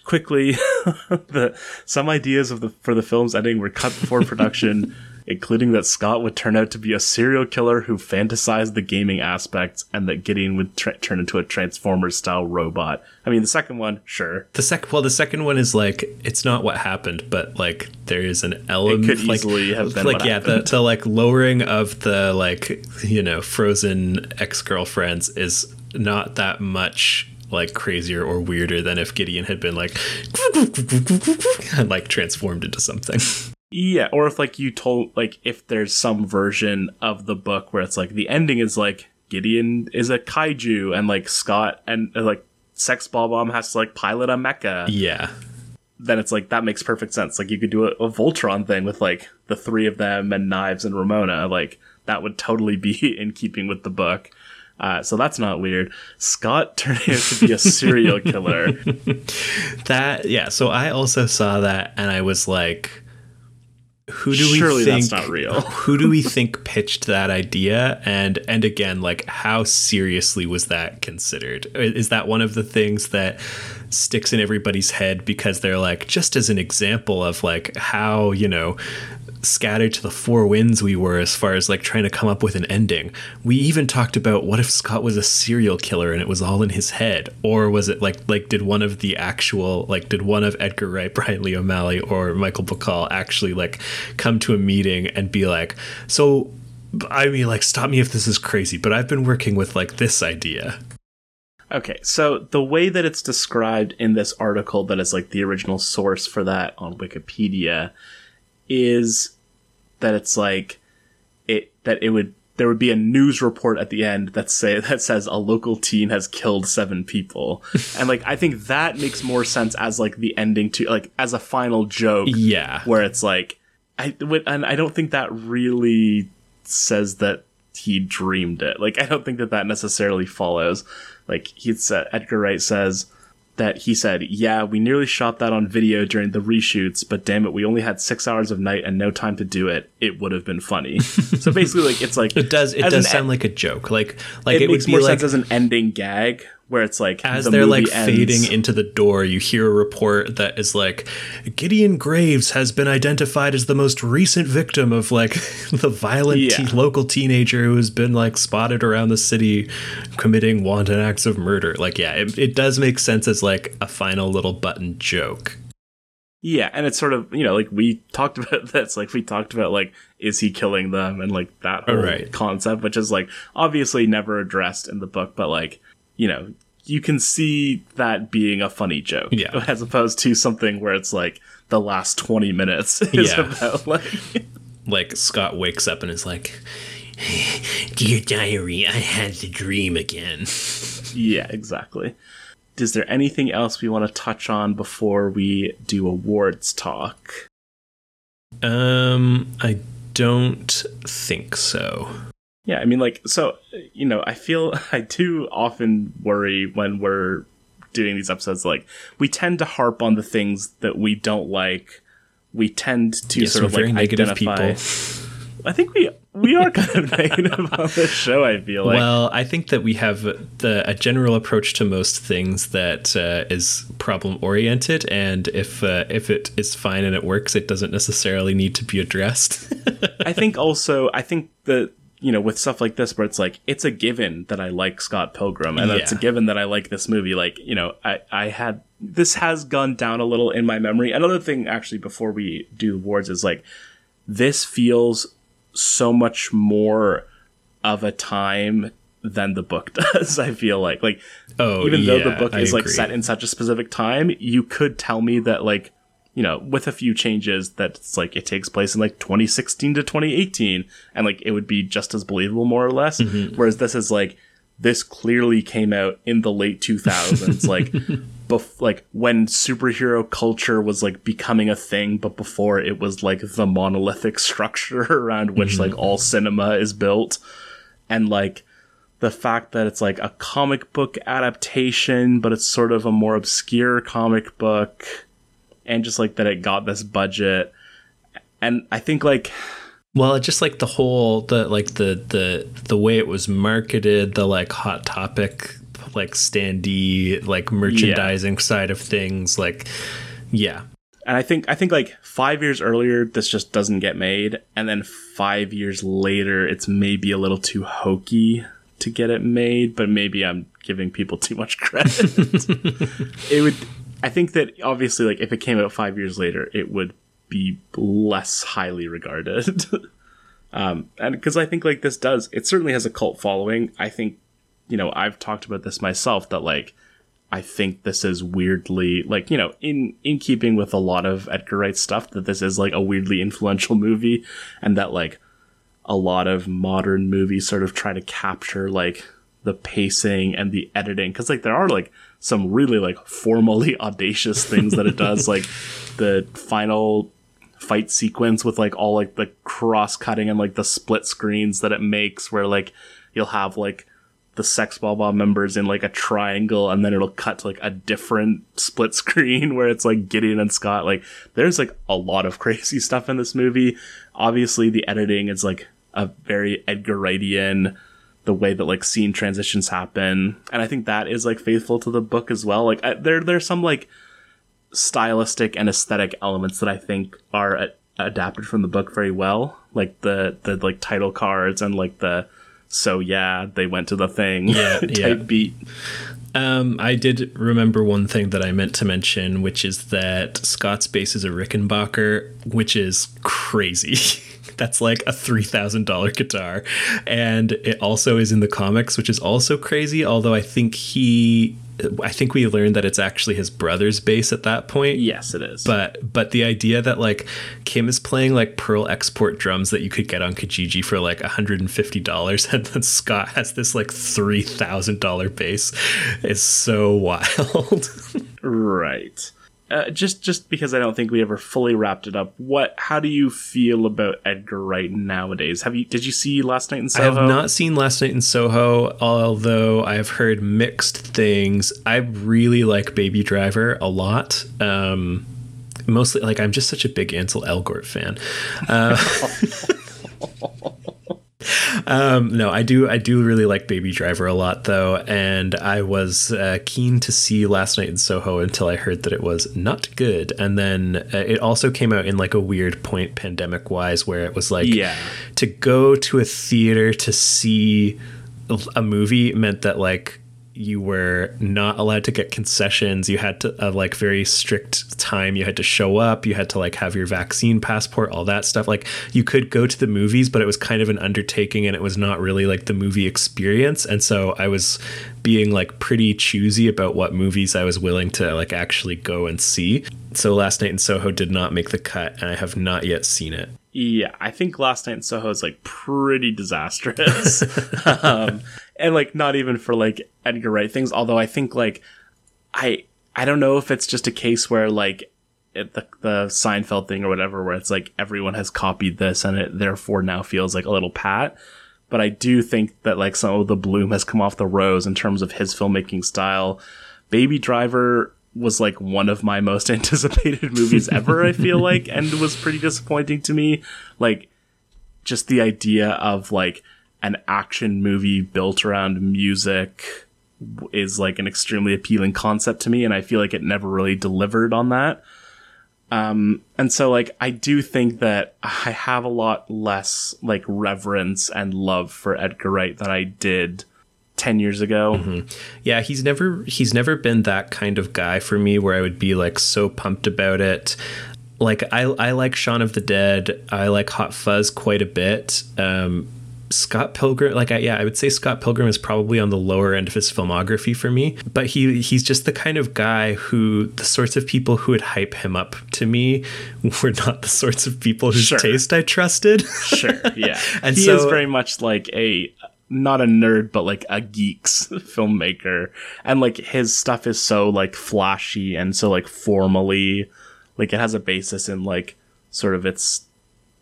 quickly the some ideas of the for the film's ending were cut before production including that Scott would turn out to be a serial killer who fantasized the gaming aspects and that Gideon would tra- turn into a Transformers style robot. I mean, the second one, sure. The second, well, the second one is like it's not what happened, but like there is an element. It could like, easily have been like yeah, the, the like lowering of the like you know frozen ex girlfriends is not that much like crazier or weirder than if Gideon had been like and like transformed into something. Yeah, or if like you told like if there's some version of the book where it's like the ending is like Gideon is a kaiju and like Scott and uh, like Sex Bob-omb has to like pilot a mecha. Yeah. Then it's like that makes perfect sense. Like you could do a, a Voltron thing with like the three of them and Knives and Ramona. Like that would totally be in keeping with the book. Uh, so that's not weird. Scott turned out to be a serial killer. that yeah. So I also saw that and I was like, who do Surely we think? That's not real. who do we think pitched that idea? And and again, like how seriously was that considered? Is that one of the things that sticks in everybody's head because they're like just as an example of like how you know scattered to the four winds we were as far as like trying to come up with an ending. We even talked about what if Scott was a serial killer and it was all in his head, or was it like like did one of the actual like did one of Edgar Wright, Brian Lee O'Malley, or Michael Bacall actually like come to a meeting and be like, so I mean like stop me if this is crazy, but I've been working with like this idea. Okay, so the way that it's described in this article that is like the original source for that on Wikipedia is that it's like it that it would there would be a news report at the end that say that says a local teen has killed seven people. And like i think that makes more sense as like the ending to like as a final joke yeah. where it's like i and i don't think that really says that he dreamed it. Like i don't think that that necessarily follows. Like he said edgar wright says that he said, "Yeah, we nearly shot that on video during the reshoots, but damn it, we only had six hours of night and no time to do it. It would have been funny." so basically, like it's like it does. It does sound like a joke. Like like it, it makes would be more like, sense as an ending gag where it's like as the they're like ends. fading into the door, you hear a report that is like Gideon Graves has been identified as the most recent victim of like the violent Yeah. te- local teenager who has been like spotted around the city committing wanton acts of murder. Like, yeah, it, it does make sense as like a final little button joke. Yeah, and it's sort of you know like we talked about this, like we talked about like is he killing them and like that whole Right. concept, which is like obviously never addressed in the book, but like you know you can see that being a funny joke, Yeah. as opposed to something where it's like the last twenty minutes is Yeah. about like Like Scott wakes up and is like, "Dear diary, I had the dream again." yeah, exactly. Is there anything else we want to touch on before we do awards talk? Um, I don't think so. Yeah, I mean, like, so, you know, I feel I do often worry when we're doing these episodes, like, we tend to harp on the things that we don't like. We tend to Yes, sort of very like negative identify. people. I think we we are kind of negative on this show. I feel like. well, I think that we have the a general approach to most things that uh, is problem oriented, and if uh, if it is fine and it works, it doesn't necessarily need to be addressed. I think also, I think that, you know, with stuff like this where it's like, it's a given that I like Scott Pilgrim and it's a given that I like this movie. Like, you know, I, I had, this has gone down a little in my memory. Another thing, actually, before we do awards is like, this feels so much more of a time than the book does. I feel like, like, oh, even though the yeah, book I is like agree. set in such a specific time, you could tell me that like you know with a few changes that it's like it takes place in like 2016 to 2018 and like it would be just as believable more or less Mm-hmm. whereas this is like this clearly came out in the late 2000s like bef- like when superhero culture was like becoming a thing but before it was like the monolithic structure around which Mm-hmm. like all cinema is built and like the fact that it's like a comic book adaptation, but it's sort of a more obscure comic book, and just like that it got this budget. And I think like Well, just like the whole the like the the the way it was marketed, the like hot topic like standee like merchandising side of things, like yeah. and I think I think like five years earlier this just doesn't get made, and then five years later it's maybe a little too hokey to get it made, but maybe I'm giving people too much credit. it would I think that obviously like if it came out five years later, it would be less highly regarded. um and because I think like this does it certainly has a cult following. I think, you know, I've talked about this myself that like I think this is weirdly like you know in in keeping with a lot of Edgar Wright stuff that this is like a weirdly influential movie and that like a lot of modern movies sort of try to capture like the pacing and the editing because like there are like some really like formally audacious things that it does like the final fight sequence with like all like the cross cutting and like the split screens that it makes where like you'll have like the Sex Bob-omb members in like a triangle and then it'll cut to like a different split screen where it's like Gideon and Scott like there's like a lot of crazy stuff in this movie. Obviously the editing is like a very Edgar Wrightian the way that like scene transitions happen and I think that is like faithful to the book as well like I, there there's some like stylistic and aesthetic elements that I think are a- adapted from the book very well like the the like title cards and like the so yeah they went to the thing Yeah, type yeah. beat Um, I did remember one thing that I meant to mention, which is that Scott's bass is a Rickenbacker, which is crazy. That's like a three thousand dollar guitar, and it also is in the comics, which is also crazy. Although I think he, I think we learned that it's actually his brother's bass at that point. yes it is But but the idea that like Kim is playing like Pearl export drums that you could get on Kijiji for like $150 and then Scott has this like $3,000 bass is so wild. right uh, just just because I don't think we ever fully wrapped it up what how do you feel about Edgar Wright nowadays have you did you see last night in Soho? I have not seen Last Night in Soho, although I have heard mixed things. I really like Baby Driver a lot. Um, mostly, like, I'm just such a big Ansel Elgort fan. Uh, um, no, I do. I do really like Baby Driver a lot, though, and I was uh, keen to see Last Night in Soho until I heard that it was not good, and then uh, it also came out in like a weird point, pandemic wise, where it was like, Yeah. to go to a theater to see a movie meant that like you were not allowed to get concessions. You had to uh, like very strict time. You had to show up. You had to like have your vaccine passport all that stuff. Like you could go to the movies but it was kind of an undertaking and it was not really like the movie experience. And so i was being like pretty choosy about what movies i was willing to like actually go and see. So last night in soho did not make the cut and i have not yet seen it. Yeah, I think Last Night in Soho is like pretty disastrous. um, and like not even for like Edgar Wright things, although I think like I I don't know if it's just a case where like it, the the Seinfeld thing or whatever where it's like everyone has copied this and it therefore now feels like a little pat. but I do think that like some of the bloom has come off the rose in terms of his filmmaking style. Baby Driver was like one of my most anticipated movies ever, I feel like, and was pretty disappointing to me. Like, just the idea of like an action movie built around music is like an extremely appealing concept to me, and I feel like it never really delivered on that. Um, and so like I do think that I have a lot less like reverence and love for Edgar Wright than I did 10 years ago. Mm-hmm. Yeah, he's never he's never been that kind of guy for me where I would be like so pumped about it. Like I I like Shaun of the Dead. I like Hot Fuzz quite a bit. Um Scott Pilgrim, like I, yeah, I would say Scott Pilgrim is probably on the lower end of his filmography for me. But he he's just the kind of guy who the sorts of people who would hype him up to me were not the sorts of people whose sure. taste I trusted. sure, yeah, and he so, is very much like a not a nerd but like a geeks filmmaker and like his stuff is so like flashy and so like formally like it has a basis in like sort of its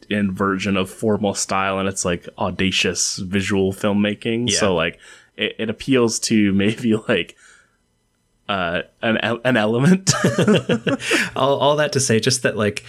in version of formal style and it's like audacious visual filmmaking. Yeah. So like it, it appeals to maybe like uh, an an element. all, all that to say, just that like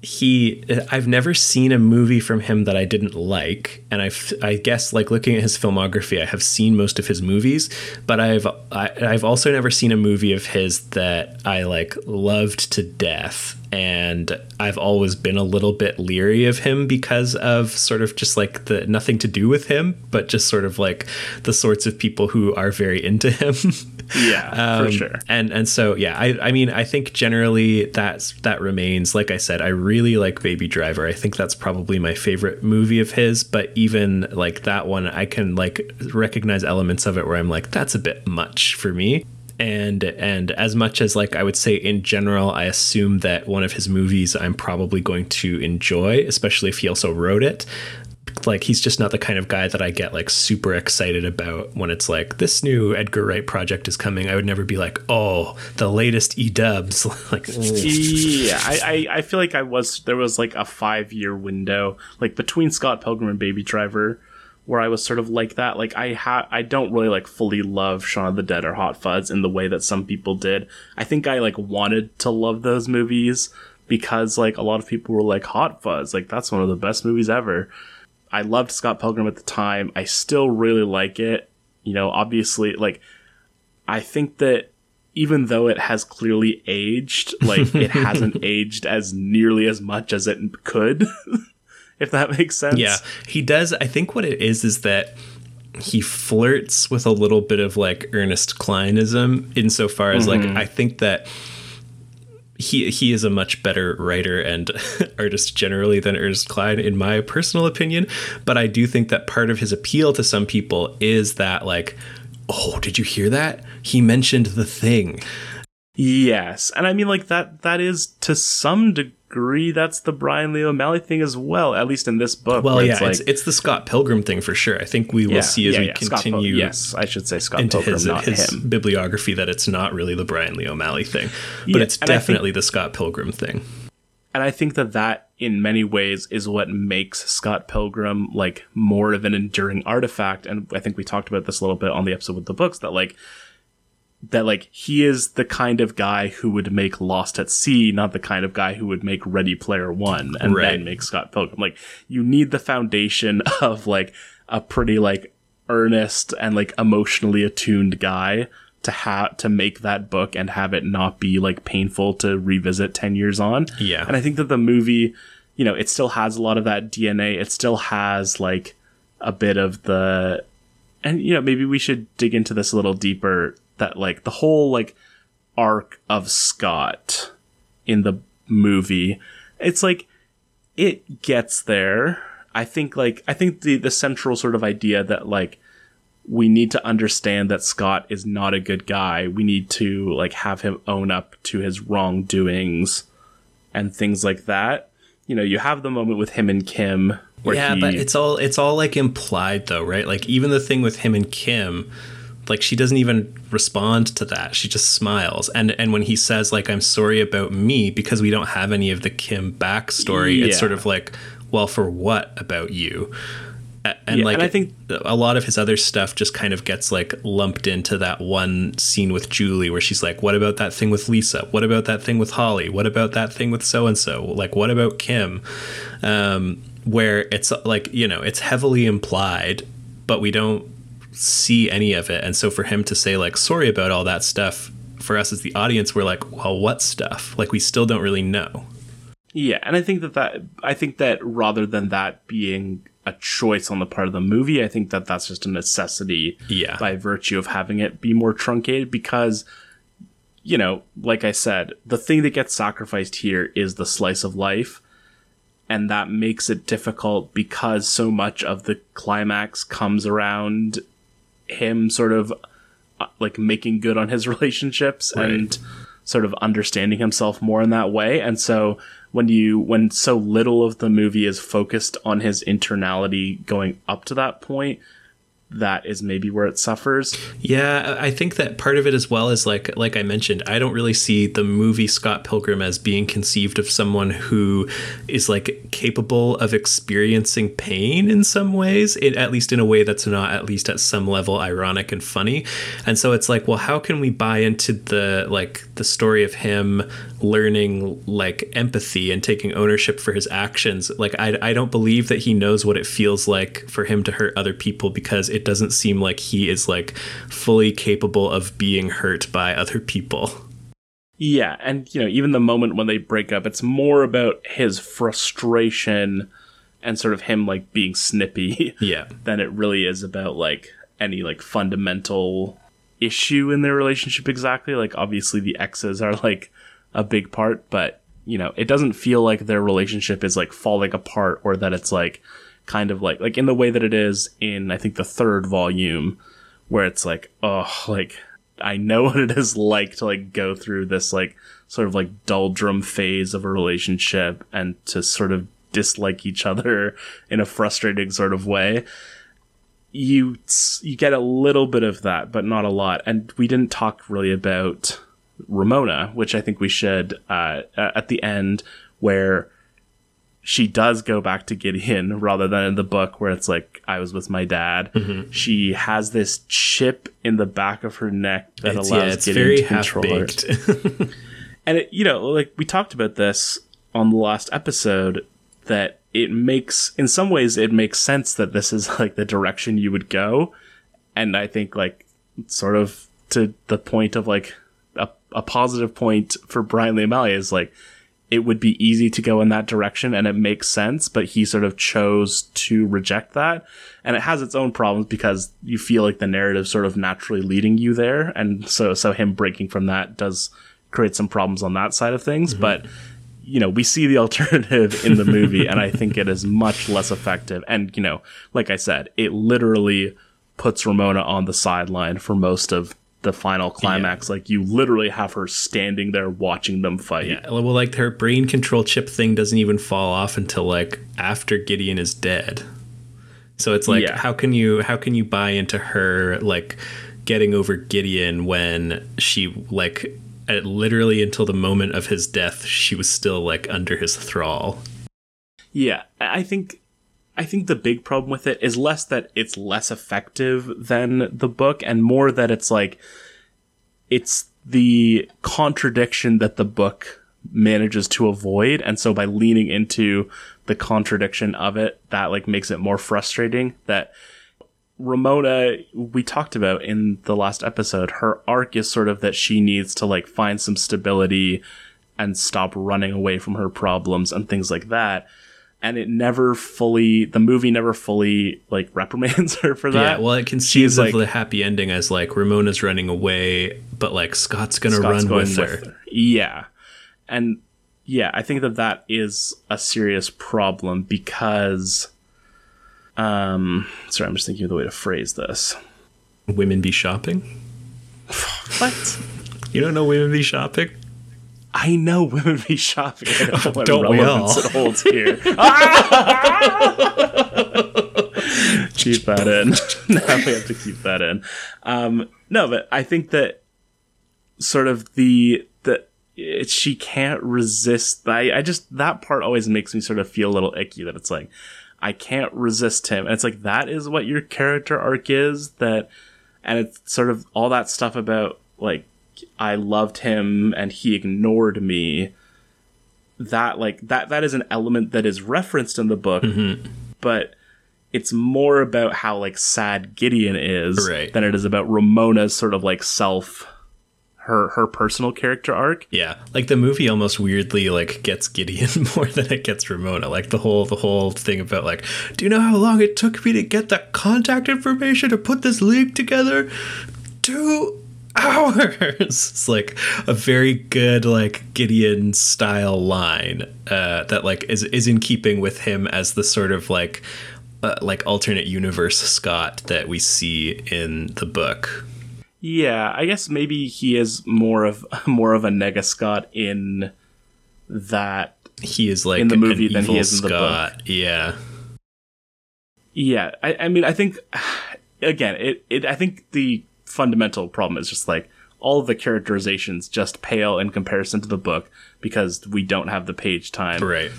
he I've never seen a movie from him that I didn't like. And I I guess like looking at his filmography I have seen most of his movies but I've I, have i have also never seen a movie of his that I like loved to death. And I've always been a little bit leery of him because of sort of just like the nothing to do with him but just sort of like the sorts of people who are very into him yeah um, for sure and and so yeah I I mean I think generally that's that remains like I said I really like Baby Driver. I think that's probably my favorite movie of his, but even like that one, I can like recognize elements of it where I'm like, that's a bit much for me. And and as much as like I would say in general, I assume that one of his movies I'm probably going to enjoy, especially if he also wrote it like he's just not the kind of guy that I get like super excited about when it's like this new Edgar Wright project is coming. I would never be like, oh, the latest E Dubs. like, yeah, I, I, I feel like I was there was like a five year window like between Scott Pilgrim and Baby Driver where I was sort of like that. Like I ha I don't really like fully love Shaun of the Dead or Hot Fuzz in the way that some people did. I think I like wanted to love those movies because like a lot of people were like Hot Fuzz, like that's one of the best movies ever. I loved Scott Pilgrim at the time. I still really like it. You know, obviously, like, I think that even though it has clearly aged, like, it hasn't aged as nearly as much as it could, if that makes sense. Yeah, he does. I think what it is is that he flirts with a little bit of like Ernest Clineism insofar as mm-hmm. like I think that he he is a much better writer and artist generally than Ernest Cline in my personal opinion. But I do think that part of his appeal to some people is that like oh did you hear that? He mentioned the thing. Yes. And I mean like that that is to some degree agree that's the Brian Lee O'Malley thing as well, at least in this book. Well, yeah, it's, like, it's, it's, the Scott Pilgrim thing for sure. I think we will yeah, see as yeah, we yeah. continue. Pil- yes, I should say Scott into Pilgrim, his, not his him. bibliography that it's not really the Brian Lee O'Malley thing, but it's definitely think, the Scott Pilgrim thing. And I think that that, in many ways, is what makes Scott Pilgrim like more of an enduring artifact. And I think we talked about this a little bit on the episode with the books that like that like he is the kind of guy who would make Lost at Sea, not the kind of guy who would make Ready Player One and right. then make Scott Pilgrim. Like you need the foundation of like a pretty like earnest and like emotionally attuned guy to have to make that book and have it not be like painful to revisit 10 years on. Yeah. And I think that the movie, you know, it still has a lot of that DNA. It still has like a bit of the and you know, maybe we should dig into this a little deeper that like the whole like arc of Scott in the movie. It's like it gets there. I think like I think the the central sort of idea that like we need to understand that Scott is not a good guy. We need to like have him own up to his wrongdoings and things like that. You know, you have the moment with him and Kim yeah, he... but it's all it's all like implied though, right? Like even the thing with him and Kim, like she doesn't even respond to that she just smiles and and when he says like i'm sorry about me because we don't have any of the kim backstory yeah. it's sort of like well for what about you and Yeah, like and I think- a lot of his other stuff just kind of gets like lumped into that one scene with Julie where she's like, "What about that thing with Lisa? What about that thing with Holly? What about that thing with so and so? Like, what about Kim?" Um, where it's like you know it's heavily implied, but we don't see any of it, and so for him to say like, "Sorry about all that stuff," for us as the audience, we're like, "Well, what stuff?" Like we still don't really know. Yeah, and I think that that I think that rather than that being a choice on the part of the movie, I think that that's just a necessity Yeah. by virtue of having it be more truncated because you know, like I said, the thing that gets sacrificed here is the slice of life and that makes it difficult because so much of the climax comes around him sort of uh, like making good on his relationships Right. and sort of understanding himself more in that way and so when you when so little of the movie is focused on his internality going up to that point that is maybe where it suffers Yeah, I think that part of it as well is like like I mentioned, I don't really see the movie Scott Pilgrim as being conceived of someone who is like capable of experiencing pain in some ways, it, at least in a way that's not at least at some level ironic and funny. And so it's like, well, how can we buy into the like the story of him learning like empathy and taking ownership for his actions? Like I I don't believe that he knows what it feels like for him to hurt other people because it doesn't seem like he is like fully capable of being hurt by other people. Yeah, and you know, even the moment when they break up, it's more about his frustration and sort of him like being snippy Yeah. than it really is about like any like fundamental issue in their relationship exactly. Like obviously the exes are like a big part, but you know, it doesn't feel like their relationship is like falling apart or that it's like kind of like like in the way that it is in I think the third volume where it's like, oh, like I know what it is like to like go through this like sort of like doldrum phase of a relationship and to sort of dislike each other in a frustrating sort of way. You you get a little bit of that, but not a lot. And we didn't talk really about Ramona, which I think we should uh, at the end, where she does go back to Gideon rather than in the book where it's like I was with my dad. Mm-hmm. She has this chip in the back of her neck that It's, allows yeah, it's Gideon very to control her. And it, you know, like we talked about this on the last episode, that it makes, in some ways, it makes sense that this is like the direction you would go. And I think, like, sort of to the point of like a, a positive point for Bryan Lee O'Malley is like, it would be easy to go in that direction and it makes sense, but he sort of chose to reject that. And it has its own problems because you feel like the narrative sort of naturally leading you there. And so, so him breaking from that does create some problems on that side of things. Mm-hmm. But, you know, we see the alternative in the movie and I think it is much less effective. And, you know, like I said, it literally puts Ramona on the sideline for most of the final climax. Like you literally have her standing there watching them fight. yeah. Well, like her brain control chip thing doesn't even fall off until like after Gideon is dead. So it's like Yeah. how can you how can you buy into her like getting over Gideon when she like literally until the moment of his death she was still like under his thrall. Yeah, I think I think the big problem with it is less that it's less effective than the book and more that it's like it's the contradiction that the book manages to avoid and so by leaning into the contradiction of it that like makes it more frustrating that Ramona, we talked about in the last episode, her arc is sort of that she needs to like find some stability and stop running away from her problems and things like that. And it never fully, the movie never fully like reprimands her for that. yeah, well, it conceives of like- the happy ending as like Ramona's running away, but like Scott's gonna Scott's run going with her. Yeah. And yeah, I think that that is a serious problem because, um, sorry, I'm just thinking of the way to phrase this. Women be shopping. What? You don't know women be shopping? I know women be shopping. I don't know what Don't we all? it holds here. keep that in. now we have to keep that in. Um, no, but I think that sort of the it, she can't resist. I I just that part always makes me sort of feel a little icky. That it's like I can't resist him. And it's like that is what your character arc is that and it's sort of all that stuff about like I loved him and he ignored me. That like that that is an element that is referenced in the book, mm-hmm. but it's more about how like sad Gideon is Right. than it is about Ramona's sort of like self her her personal character arc. Yeah, like the movie almost weirdly like gets Gideon more than it gets Ramona. Like the whole the whole thing about like, do you know how long it took me to get that contact information to put this league together? Two hours. It's like a very good like Gideon style line uh, that like is is in keeping with him as the sort of like uh, like alternate universe Scott that we see in the book. Yeah, I guess maybe he is more of more of a nega Scott in that He is like In the movie than he is in the book. Scott. Yeah. Yeah, I, I mean, I think again, it, it. I think the fundamental problem is just like all the characterizations just pale in comparison to the book because we don't have the page time. Right.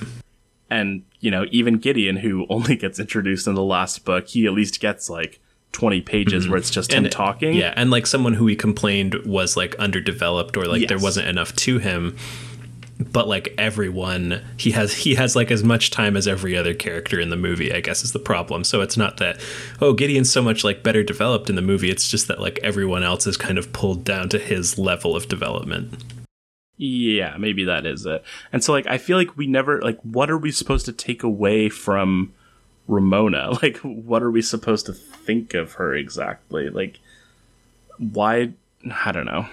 And you know, even Gideon, who only gets introduced in the last book, he at least gets like twenty pages mm-hmm. where it's just him uh, talking. Yeah, and like someone who he complained was like underdeveloped or like there wasn't enough to him. But like everyone, he has he has like as much time as every other character in the movie. I guess is the problem. So it's not that oh Gideon's so much like better developed in the movie. It's just that like everyone else is kind of pulled down to his level of development. Yeah, maybe that is it. And so like I feel like we never like what are we supposed to take away from Ramona? Like what are we supposed to think of her exactly? Like why I don't know.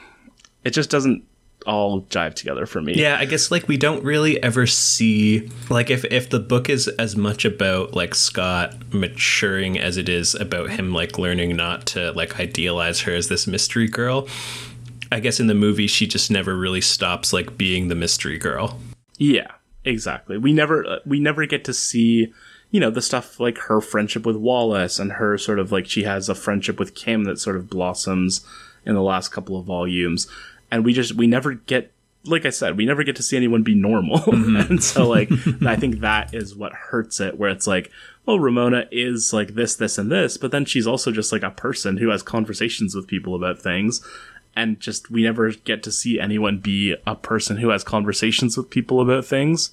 It just doesn't all jive together for me. Yeah, I guess like we don't really ever see like if if the book is as much about like Scott maturing as it is about him like learning not to like idealize her as this mystery girl. I guess in the movie she just never really stops like being the mystery girl. Yeah, exactly. We never uh, we never get to see you know the stuff like her friendship with Wallace and her sort of like she has a friendship with Kim that sort of blossoms in the last couple of volumes and we just we never get like I said we never get to see anyone be normal. Mm-hmm. And so like I think that is what hurts it where it's like well Ramona is like this this and this but then she's also just like a person who has conversations with people about things and just we never get to see anyone be a person who has conversations with people about things.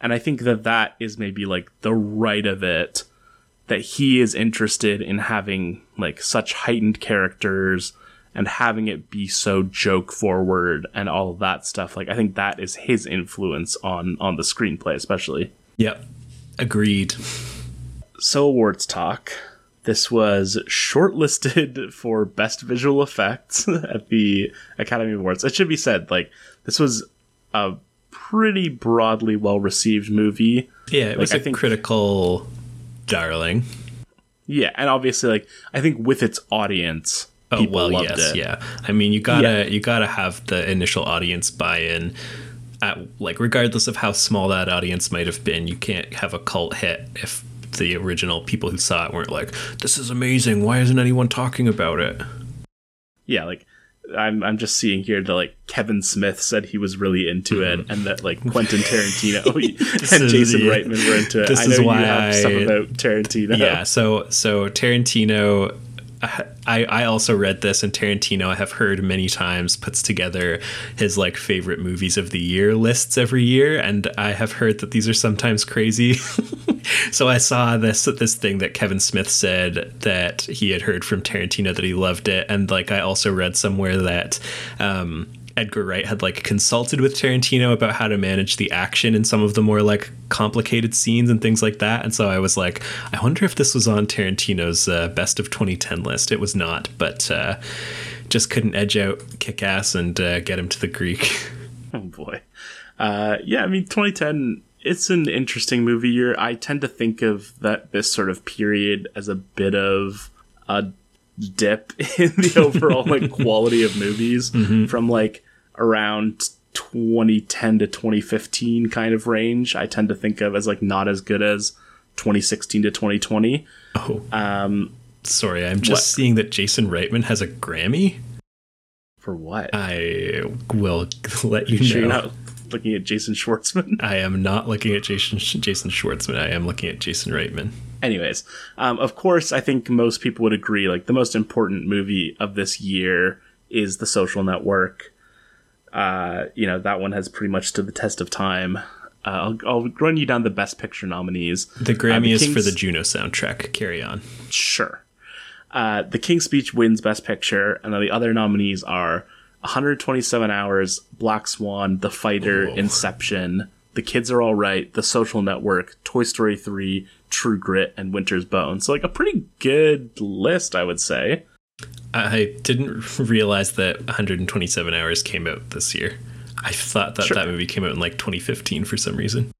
And i think that that is maybe like the right of it that he is interested in having like such heightened characters and having it be so joke forward and all of that stuff like i think that is his influence on on the screenplay especially Yep. Agreed. so awards talk this was shortlisted for best visual effects at the academy awards it should be said like this was a pretty broadly well received movie Yeah, it was I a think- critical darling. yeah and obviously like i think with its audience Oh well, yes, it yeah. I mean, you gotta Yeah. you gotta have the initial audience buy-in. At like, regardless of how small that audience might have been, you can't have a cult hit if the original people who saw it weren't like, "This is amazing. Why isn't anyone talking about it?" yeah like I'm, I'm just seeing here that like Kevin Smith said he was really into it, mm-hmm. and that like Quentin Tarantino and Jason yeah. Reitman were into it. This I know is why you have stuff I- about Tarantino. Yeah. So so Tarantino. I, I also read this and Tarantino I have heard many times puts together his like favorite movies of the year lists every year and I have heard that these are sometimes crazy. so I saw this this thing that Kevin Smith said that he had heard from Tarantino that he loved it and like I also read somewhere that um Edgar Wright had like consulted with Tarantino about how to manage the action in some of the more like complicated scenes and things like that. And so I was like, I wonder if this was on Tarantino's uh, best of 2010 list. It was not, but uh, just couldn't edge out Kick Ass and uh, get him to the Greek. Oh boy. Uh, yeah, I mean, 2010. It's an interesting movie year. I tend to think of that this sort of period as a bit of a dip in the overall like quality of movies from like around 2010 to 2015 kind of range. I tend to think of as like not as good as 2016 to 2020. Oh, Um, sorry. I'm just What? seeing that Jason Reitman has a Grammy. for what? I will let you sure know. Looking at Jason Schwartzman. I am not looking at Jason Jason Schwartzman. I am looking at Jason Reitman. Anyways, um, of course, I think most people would agree. Like the most important movie of this year is The Social Network. Uh, you know that one has pretty much stood the test of time. Uh, I'll, I'll run you down the Best Picture nominees. The Grammy Uh, is for the Juno soundtrack. Carry on. Sure. Uh, the King's Speech wins Best Picture, and then the other nominees are 127 Hours, Black Swan, The Fighter, Whoa. Inception, The Kids Are All Right, The Social Network, Toy Story 3, True Grit, and Winter's Bone. So, like, a pretty good list, I would say. I didn't realize that 127 Hours came out this year. I thought that Sure. that movie came out in like 2015 for some reason.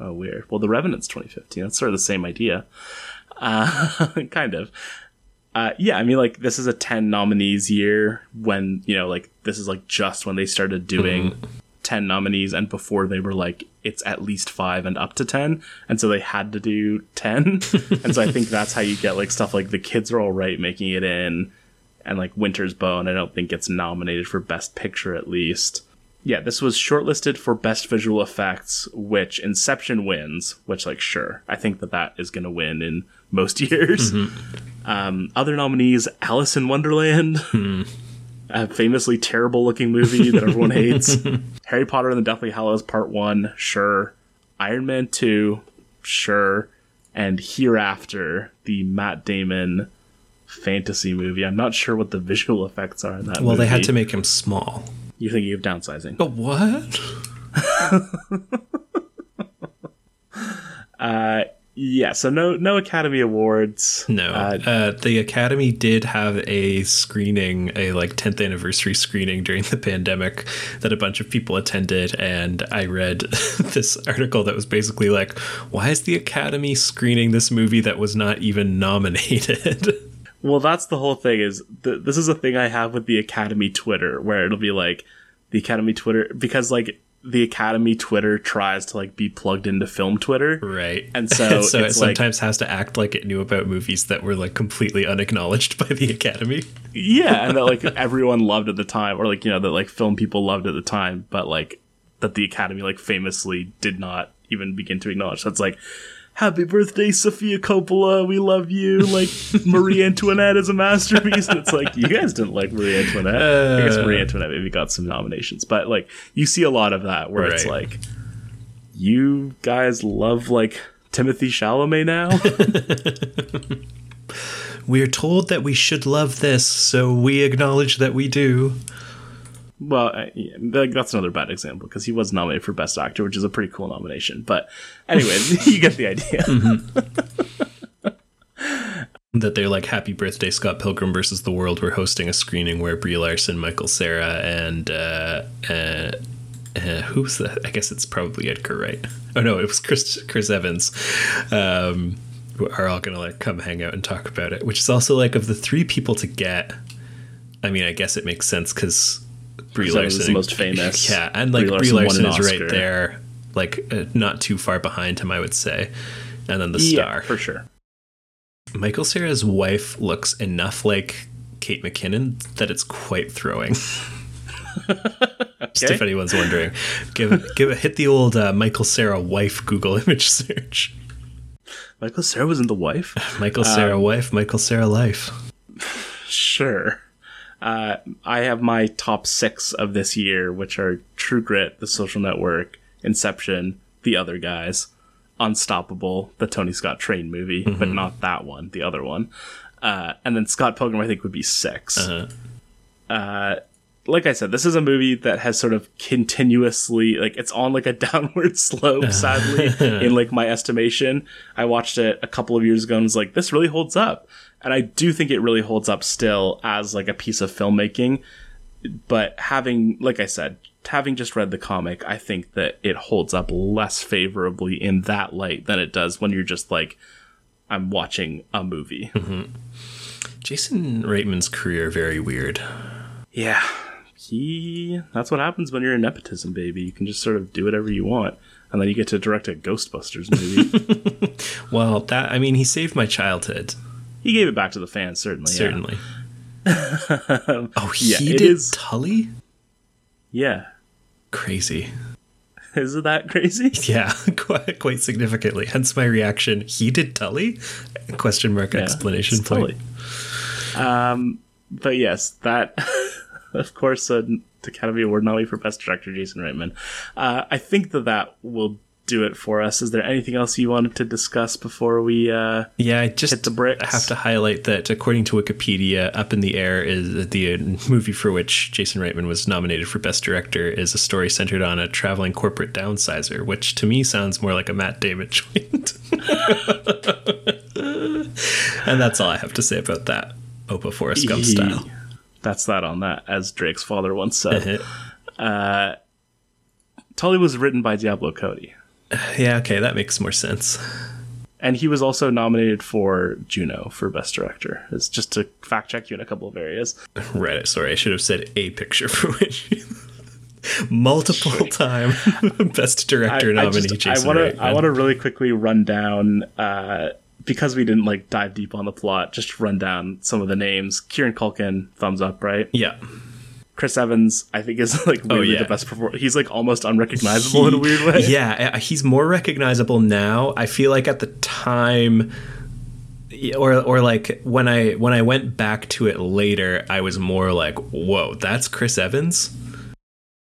Oh, weird. Well, The Revenant's 2015. That's sort of the same idea. Uh, kind of. Uh, yeah, I mean, like, this is a 10 nominees year when, you know, like, this is like just when they started doing 10 nominees and before they were like, it's at least five and up to 10. And so they had to do 10. and so I think that's how you get like stuff like The Kids Are All Right making it in and like Winter's Bone. I don't think gets nominated for Best Picture at least. Yeah, this was shortlisted for Best Visual Effects, which Inception wins, which, like, sure, I think that that is going to win in most years. Um, other nominees Alice in Wonderland, a famously terrible looking movie that everyone hates. Harry Potter and the Deathly Hallows Part 1, sure. Iron Man 2, sure. And Hereafter, the Matt Damon fantasy movie. I'm not sure what the visual effects are in that Well, they had to make him small. You're thinking of downsizing. But what? Yeah, so no no Academy Awards. No. Uh, Uh, the Academy did have a screening, a like 10th anniversary screening during the pandemic that a bunch of people attended. And I read this article that was basically like, why is the Academy screening this movie that was not even nominated? well, that's the whole thing. Is th- this is a thing I have with the Academy Twitter, where it'll be like the Academy Twitter because like the Academy Twitter tries to like be plugged into film Twitter. right. And so so it like- sometimes has to act like it knew about movies that were like completely unacknowledged by the Academy. Yeah, and that like everyone loved at the time, or like you know that like film people loved at the time, but like that the Academy like famously did not even begin to acknowledge. So it's like, "Happy birthday, Sofia Coppola! We love you!" Like Marie Antoinette is a masterpiece, and it's like you guys didn't like Marie Antoinette. I guess Uh. Marie Antoinette maybe got some nominations, but like you see a lot of that where it's like, you guys love like Timothée Chalamet now. We're told that we should love this, so we acknowledge that we do. Well, I- yeah, that's another bad example because he was nominated for Best Actor, which is a pretty cool nomination. But anyway, you get the idea. that they're like happy birthday scott pilgrim versus the world we're hosting a screening where brie larson michael Cera, and uh, uh, uh, who's that i guess it's probably edgar wright oh no it was chris chris evans um, are all gonna like come hang out and talk about it which is also like of the three people to get i mean i guess it makes sense because brie larson is the most famous. yeah and like Brie brie Larson larson, won an is Oscar. right there like uh, not too far behind him i would say and then the star Yeah, for sure. Michael Cera's wife looks enough like Kate McKinnon that it's quite throwing. Just Okay. if anyone's wondering, give give it hit the old uh, Michael Cera wife Google image search. Michael Cera was in The Wife. Michael Cera wife, Michael Cera life. Sure. Uh, I have my top six of this year, which are True Grit, The Social Network, Inception, The Other Guys, Unstoppable, the Tony Scott Train movie, but not that one, the other one. Uh, and then Scott Pilgrim, I think, would be 6 Uh-huh. Uh, like I said, this is a movie that has sort of continuously, like, it's on like a downward slope, sadly, in like my estimation. I watched it a couple of years ago and was like, this really holds up. And I do think it really holds up still as like a piece of filmmaking. But having, like I said, having just read the comic, I think that it holds up less favorably in that light than it does when you're just like, I'm watching a movie. Mm-hmm. Jason Reitman's career very weird. Yeah. He that's what happens when you're a nepotism baby. You can just sort of do whatever you want. And then you get to direct a Ghostbusters movie. Well, that I mean, he saved my childhood. He gave it back to the fans, certainly. yeah. Certainly. oh, he Yeah, did is- Tully. Yeah. Crazy. Isn't that crazy? Yeah, quite, quite significantly. Hence my reaction. He did Tully? Question mark Yeah, explanation point. Tully. Um, but yes, that of course an Academy Award nominee for Best Director Jason Reitman. Uh, I think that that will do it for us. Is there anything else you wanted to discuss before we? Uh, Yeah, I just Hit the bricks. have to highlight that according to Wikipedia, Up in the Air is the movie for which Jason Reitman was nominated for Best Director is a story centered on a traveling corporate downsizer, which to me sounds more like a Matt Damon joint. and that's all I have to say about that. Opa Forrest Gump style. That's that on that, as Drake's father once said. Uh-huh. Tully was written by Diablo Cody. yeah, okay, that makes more sense. And he was also nominated for Juno for Best Director. It's just to fact check you in a couple of areas. Right, sorry, I should have said a picture for which multiple time Best Director nominee just- Jason I want Reitman. to I want to really quickly run down uh, because we didn't like dive deep on the plot. Just run down some of the names. Kieran Culkin, thumbs up, right? yeah. Chris Evans, I think is like weirdly Oh, yeah. the best performer. He's like almost unrecognizable in a weird way. Yeah, uh, he's more recognizable now. I feel like at the time or or like when I when I went back to it later, I was more like, "Whoa, that's Chris Evans."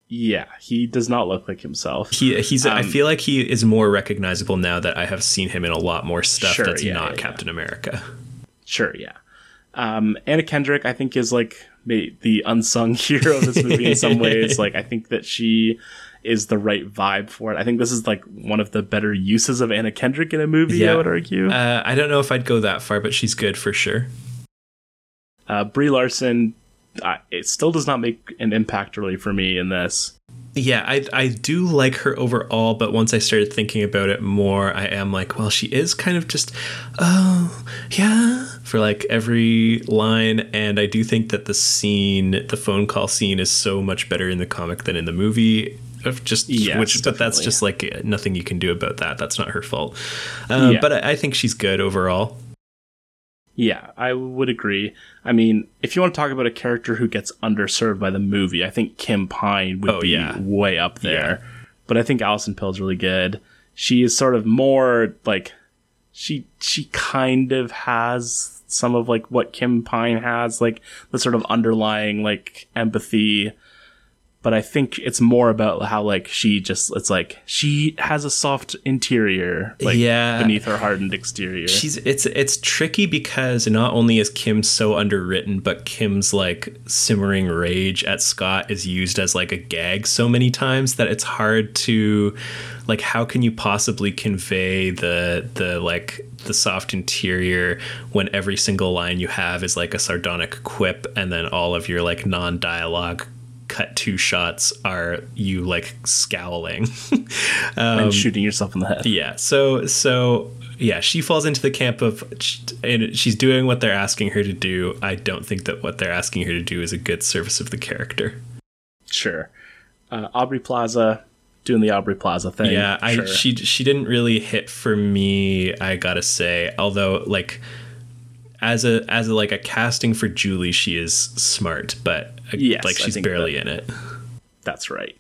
Yeah, he does not look like himself. He he's I Um, feel like he is more recognizable now that I have seen him in a lot more stuff Sure, that's yeah, not yeah, Captain America. Sure, yeah. Um, Anna Kendrick, I think, is like the unsung hero of this movie in some ways. Like, I think that she is the right vibe for it. I think this is like one of the better uses of Anna Kendrick in a movie. I would argue. Uh, I don't know if I'd go that far, but she's good for sure. Uh, Brie Larson, uh, it still does not make an impact really for me in this. Yeah, I I do like her overall, but once I started thinking about it more, I am like, well, she is kind of just, oh yeah, for like every line, and I do think that the scene, the phone call scene, is so much better in the comic than in the movie. Of just Yes, which, but that's just like nothing you can do about that. That's not her fault. Um, Yeah. But I, I think she's good overall. Yeah, I would agree. I mean, if you want to talk about a character who gets underserved by the movie, I think Kim Pine would Oh, be yeah. way up there. But I think Alison Pill's really good. She is sort of more like she she kind of has some of like what Kim Pine has, like the sort of underlying like empathy. But I think it's more about how like she just it's like she has a soft interior like Yeah. beneath her hardened exterior. She's it's it's tricky because not only is Kim so underwritten, but Kim's like simmering rage at Scott is used as like a gag so many times that it's hard to like how can you possibly convey the the like the soft interior when every single line you have is like a sardonic quip and then all of your like non-dialogue cut two shots are you like scowling and shooting yourself in the head. yeah so so yeah she falls into the camp of and she's doing what they're asking her to do i don't think that what they're asking her to do is a good service of the character Sure. Uh, Aubrey Plaza doing the Aubrey Plaza thing. yeah i sure. she she didn't really hit for me i gotta say although like as a as a like a casting for julie she is smart but uh, Yes, like she's barely in it That's right.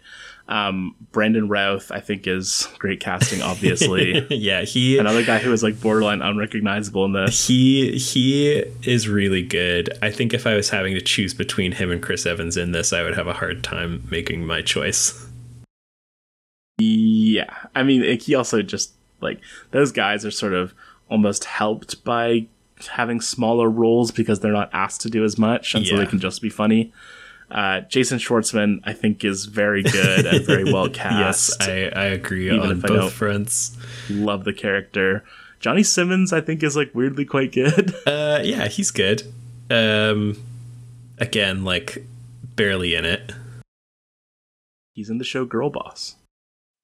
Um, Brandon Routh, I think, is great casting. Obviously, yeah he another guy who is like borderline unrecognizable in this. he he is really good. I think if I was having to choose between him and Chris Evans in this, I would have a hard time making my choice. Yeah, I mean, like, he also just like those guys are sort of almost helped by having smaller roles because they're not asked to do as much, and so they can just be funny. Uh, Jason Schwartzman, I think, is very good and very well cast. Yes, I, I agree Even on if I both fronts. love the character. Johnny Simmons, I think, is like weirdly quite good. Uh, yeah, he's good. Um, again, like barely in it. He's in the show Girl Boss.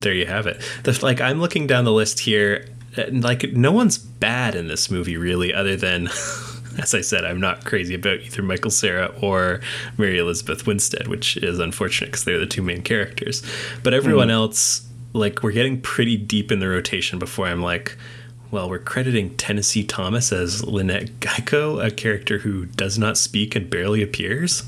There you have it. The, like I'm looking down the list here, Uh, like no one's bad in this movie really, other than, as I said, I'm not crazy about either Michael Cera or Mary Elizabeth Winstead, which is unfortunate because they're the two main characters. But everyone hmm. else, like we're getting pretty deep in the rotation before I'm like. Well, we're crediting Tennessee Thomas as Lynette Guycott, a character who does not speak and barely appears.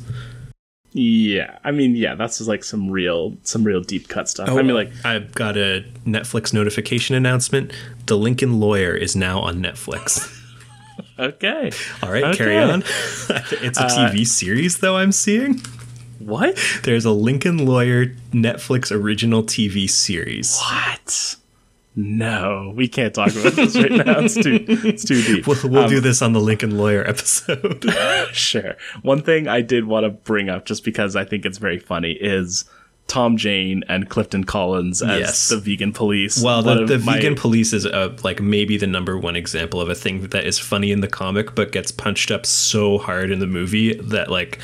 Yeah, I mean, yeah, that's just like some real, some real deep cut stuff. I oh, mean, like, I've got a Netflix notification announcement. The Lincoln Lawyer is now on Netflix. okay, All right, Okay. carry on. it's a uh, TV series, though. I'm seeing what? there's a Lincoln Lawyer Netflix original TV series. What? No, we can't talk about this right now. It's too, it's too deep. We'll, we'll do this on the Lincoln Lawyer episode. Sure. One thing I did want to bring up, just because I think it's very funny, is Tom Jane and Clifton Collins as Yes. the vegan police. Well, the, the my- vegan police is uh, like maybe the number one example of a thing that is funny in the comic, but gets punched up so hard in the movie that like,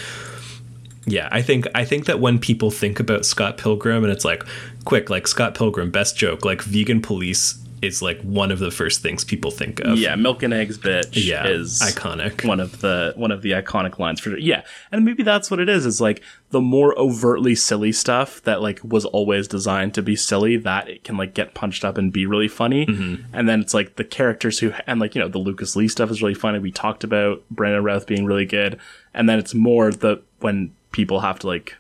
yeah, I think I think that when people think about Scott Pilgrim and it's like, quick, like Scott Pilgrim, best joke, like vegan police is like one of the first things people think of. yeah, milk and eggs, bitch. Yeah, is iconic. One of the one of the iconic lines for sure. Yeah, and maybe that's what it is. Is like the more overtly silly stuff that like was always designed to be silly that it can like get punched up and be really funny. Mm-hmm. And then it's like the characters who and like you know the Lucas Lee stuff is really funny. We talked about Brandon Routh being really good, and then it's more the when people have to like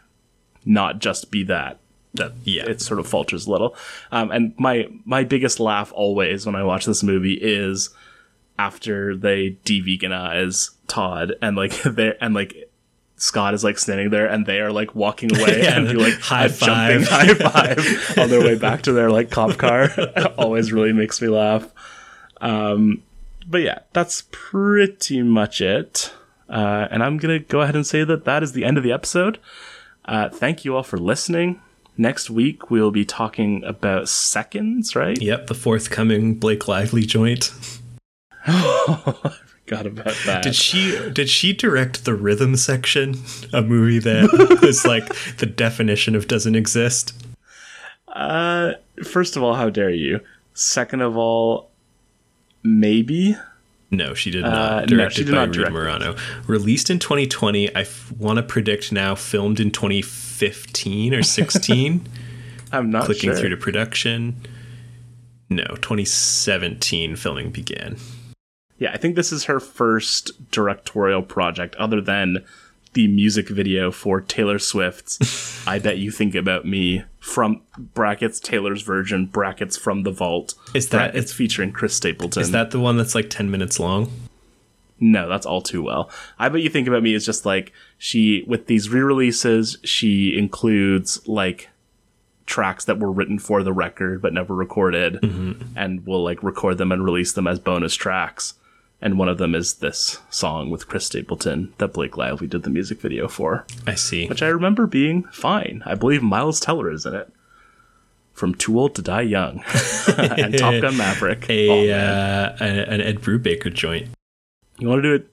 not just be that that Yeah. it sort of falters a little. Um, and my my biggest laugh always when I watch this movie is after they de-veganize Todd and like they and like Scott is like standing there and they are like walking away Yeah, and do like high five. high five on their way back to their like cop car. always really makes me laugh. Um, but yeah, that's pretty much it. Uh, and I'm gonna go ahead and say that that is the end of the episode. Uh, thank you all for listening. Next week we'll be talking about seconds, right? Yep, the forthcoming Blake Lively joint. Oh, I forgot about that. Did she did she direct the rhythm section? A movie that was like the definition of doesn't exist. Uh, first of all, how dare you? Second of all, maybe. No, she did Uh, not. no, Directed she did by not direct it. Released in 2020. I f- want to predict now. Filmed in 2015 or 16. I'm not Clicking sure. through to production. No, 2017 filming began. Yeah, I think this is her first directorial project, other than the music video for Taylor Swift's "I Bet You Think About Me" from brackets Taylor's version brackets from the vault. Is that it's featuring Chris Stapleton? is that the one that's like 10 minutes long? No, that's all too well. I bet you think about me is just like she with these re-releases, she includes like tracks that were written for the record but never recorded mm-hmm. and will like record them and release them as bonus tracks. And one of them is this song with Chris Stapleton that Blake Lively did the music video for, I see. which I remember being fine. I believe Miles Teller is in it. From Too Old to Die Young and Top Gun Maverick. Oh, A man. uh, an Ed Brubaker joint. You want to do it?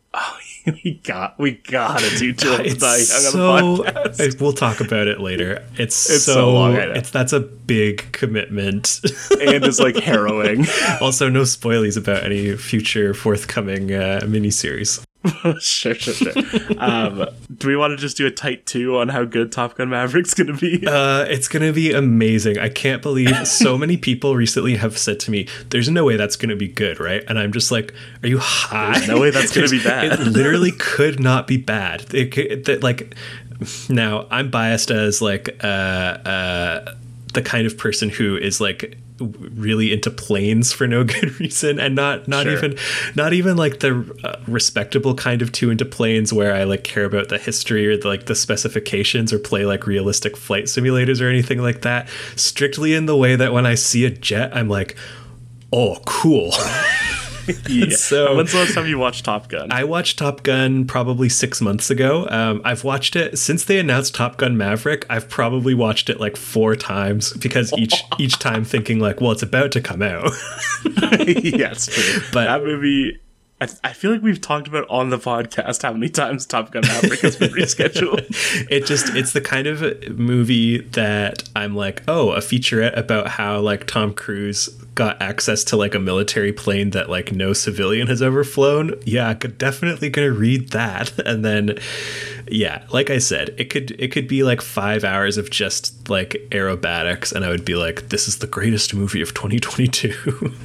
We got we gotta do Too Old to It's Die Young so. on the podcast. We'll talk about it later. It's, It's so, so long, It's that's a big commitment. and it's like harrowing. also, no spoilies about any future forthcoming uh, miniseries. sure, sure, sure. Um, do we want to just do a tight two on how good Top Gun Maverick's gonna be? Uh, it's gonna be amazing. I can't believe so many people recently have said to me, "There's no way that's gonna be good, right?" And I'm just like, "Are you high? There's no way that's gonna be bad. It literally could not be bad. It, like now I'm biased as like uh, uh, the kind of person who is like really into planes for no good reason and not not Sure. even not even like the uh, respectable kind of too into planes where I like care about the history or the, like the specifications or play like realistic flight simulators or anything like that strictly in the way that when I see a jet I'm like oh cool yeah. so- when's the last time you watched Top Gun? I watched Top Gun probably six months ago. Um, I've watched it since they announced Top Gun Maverick. I've probably watched it like four times because each each time thinking like, well, it's about to come out. yeah, true. But- that movie, I, I feel like we've talked about on the podcast how many times Top Gun Maverick has been rescheduled. it just it's the kind of movie that I'm like, oh, a featurette about how like Tom Cruise got access to like a military plane that like no civilian has ever flown. Yeah, could definitely gonna read that. And then yeah, like I said, it could it could be like five hours of just like aerobatics and I would be like, this is the greatest movie of 2022.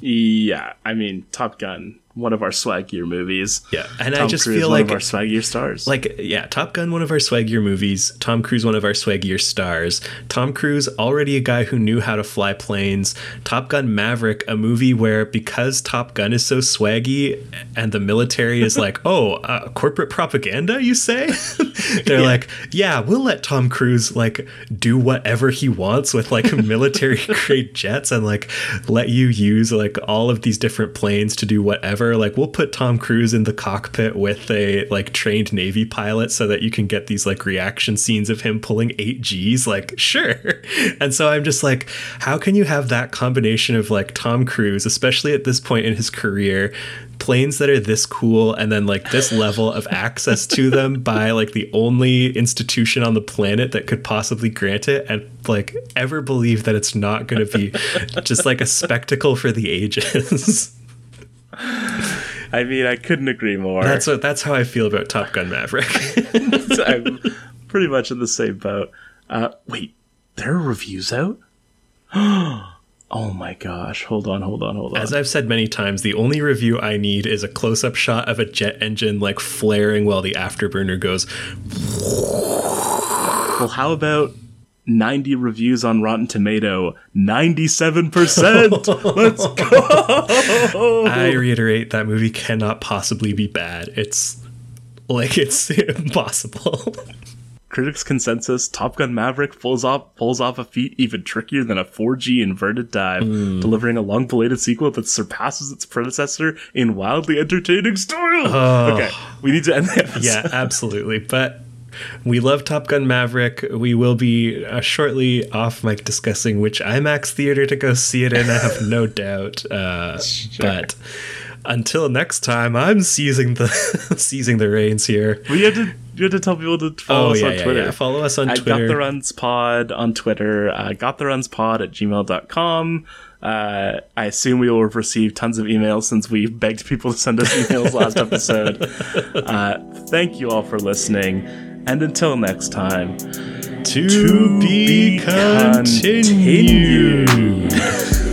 Yeah, I mean, Top Gun, one of our swaggier movies. Yeah, and Tom I just Cruise, feel one like of our swaggier stars. like yeah top gun one of our swaggier movies. Tom cruise one of our swaggier stars. Tom cruise already a guy who knew how to fly planes. Top gun maverick a movie where because top gun is so swaggy and the military is like oh uh, corporate propaganda you say? They're like yeah we'll let tom cruise like do whatever he wants with like military grade jets and like let you use like all of these different planes to do whatever like we'll put tom cruise in the cockpit with a like trained navy pilot so that you can get these like reaction scenes of him pulling 8 g's like sure. And so i'm just like how can you have that combination of like tom cruise especially at this point in his career planes that are this cool and then like this level of access to them by like the only institution on the planet that could possibly grant it and like ever believe that it's not going to be just like a spectacle for the ages I mean, I couldn't agree more. that's what that's how i feel about top gun maverick I'm pretty much in the same boat. Uh, wait, there are reviews out? oh my gosh. Hold on, hold on, hold on. As I've said many times, the only review I need is a close up shot of a jet engine like flaring while the afterburner goes. well, how about 90 reviews on Rotten Tomato? 97%! Let's go! I reiterate that movie cannot possibly be bad. It's like it's impossible. Critics' consensus: Top Gun Maverick pulls off pulls off a feat even trickier than a 4G inverted dive, Hmm. delivering a long-belated sequel that surpasses its predecessor in wildly entertaining style. Oh. Okay, we need to end the episode. yeah, absolutely. But we love Top Gun Maverick. We will be uh, shortly off mic discussing which IMAX theater to go see it in. I have no doubt. Uh, But until next time, I'm seizing the seizing the reins here. We had to you had to tell people to follow Oh us yeah, on Twitter. yeah. Follow us on at Got Twitter. the Runs Pod on Twitter, uh, Got the Runs Pod at gmail.com. Uh, I assume we will have received tons of emails since we begged people to send us emails last episode. Uh, thank you all for listening, and until next time, to, To be be continued. continued.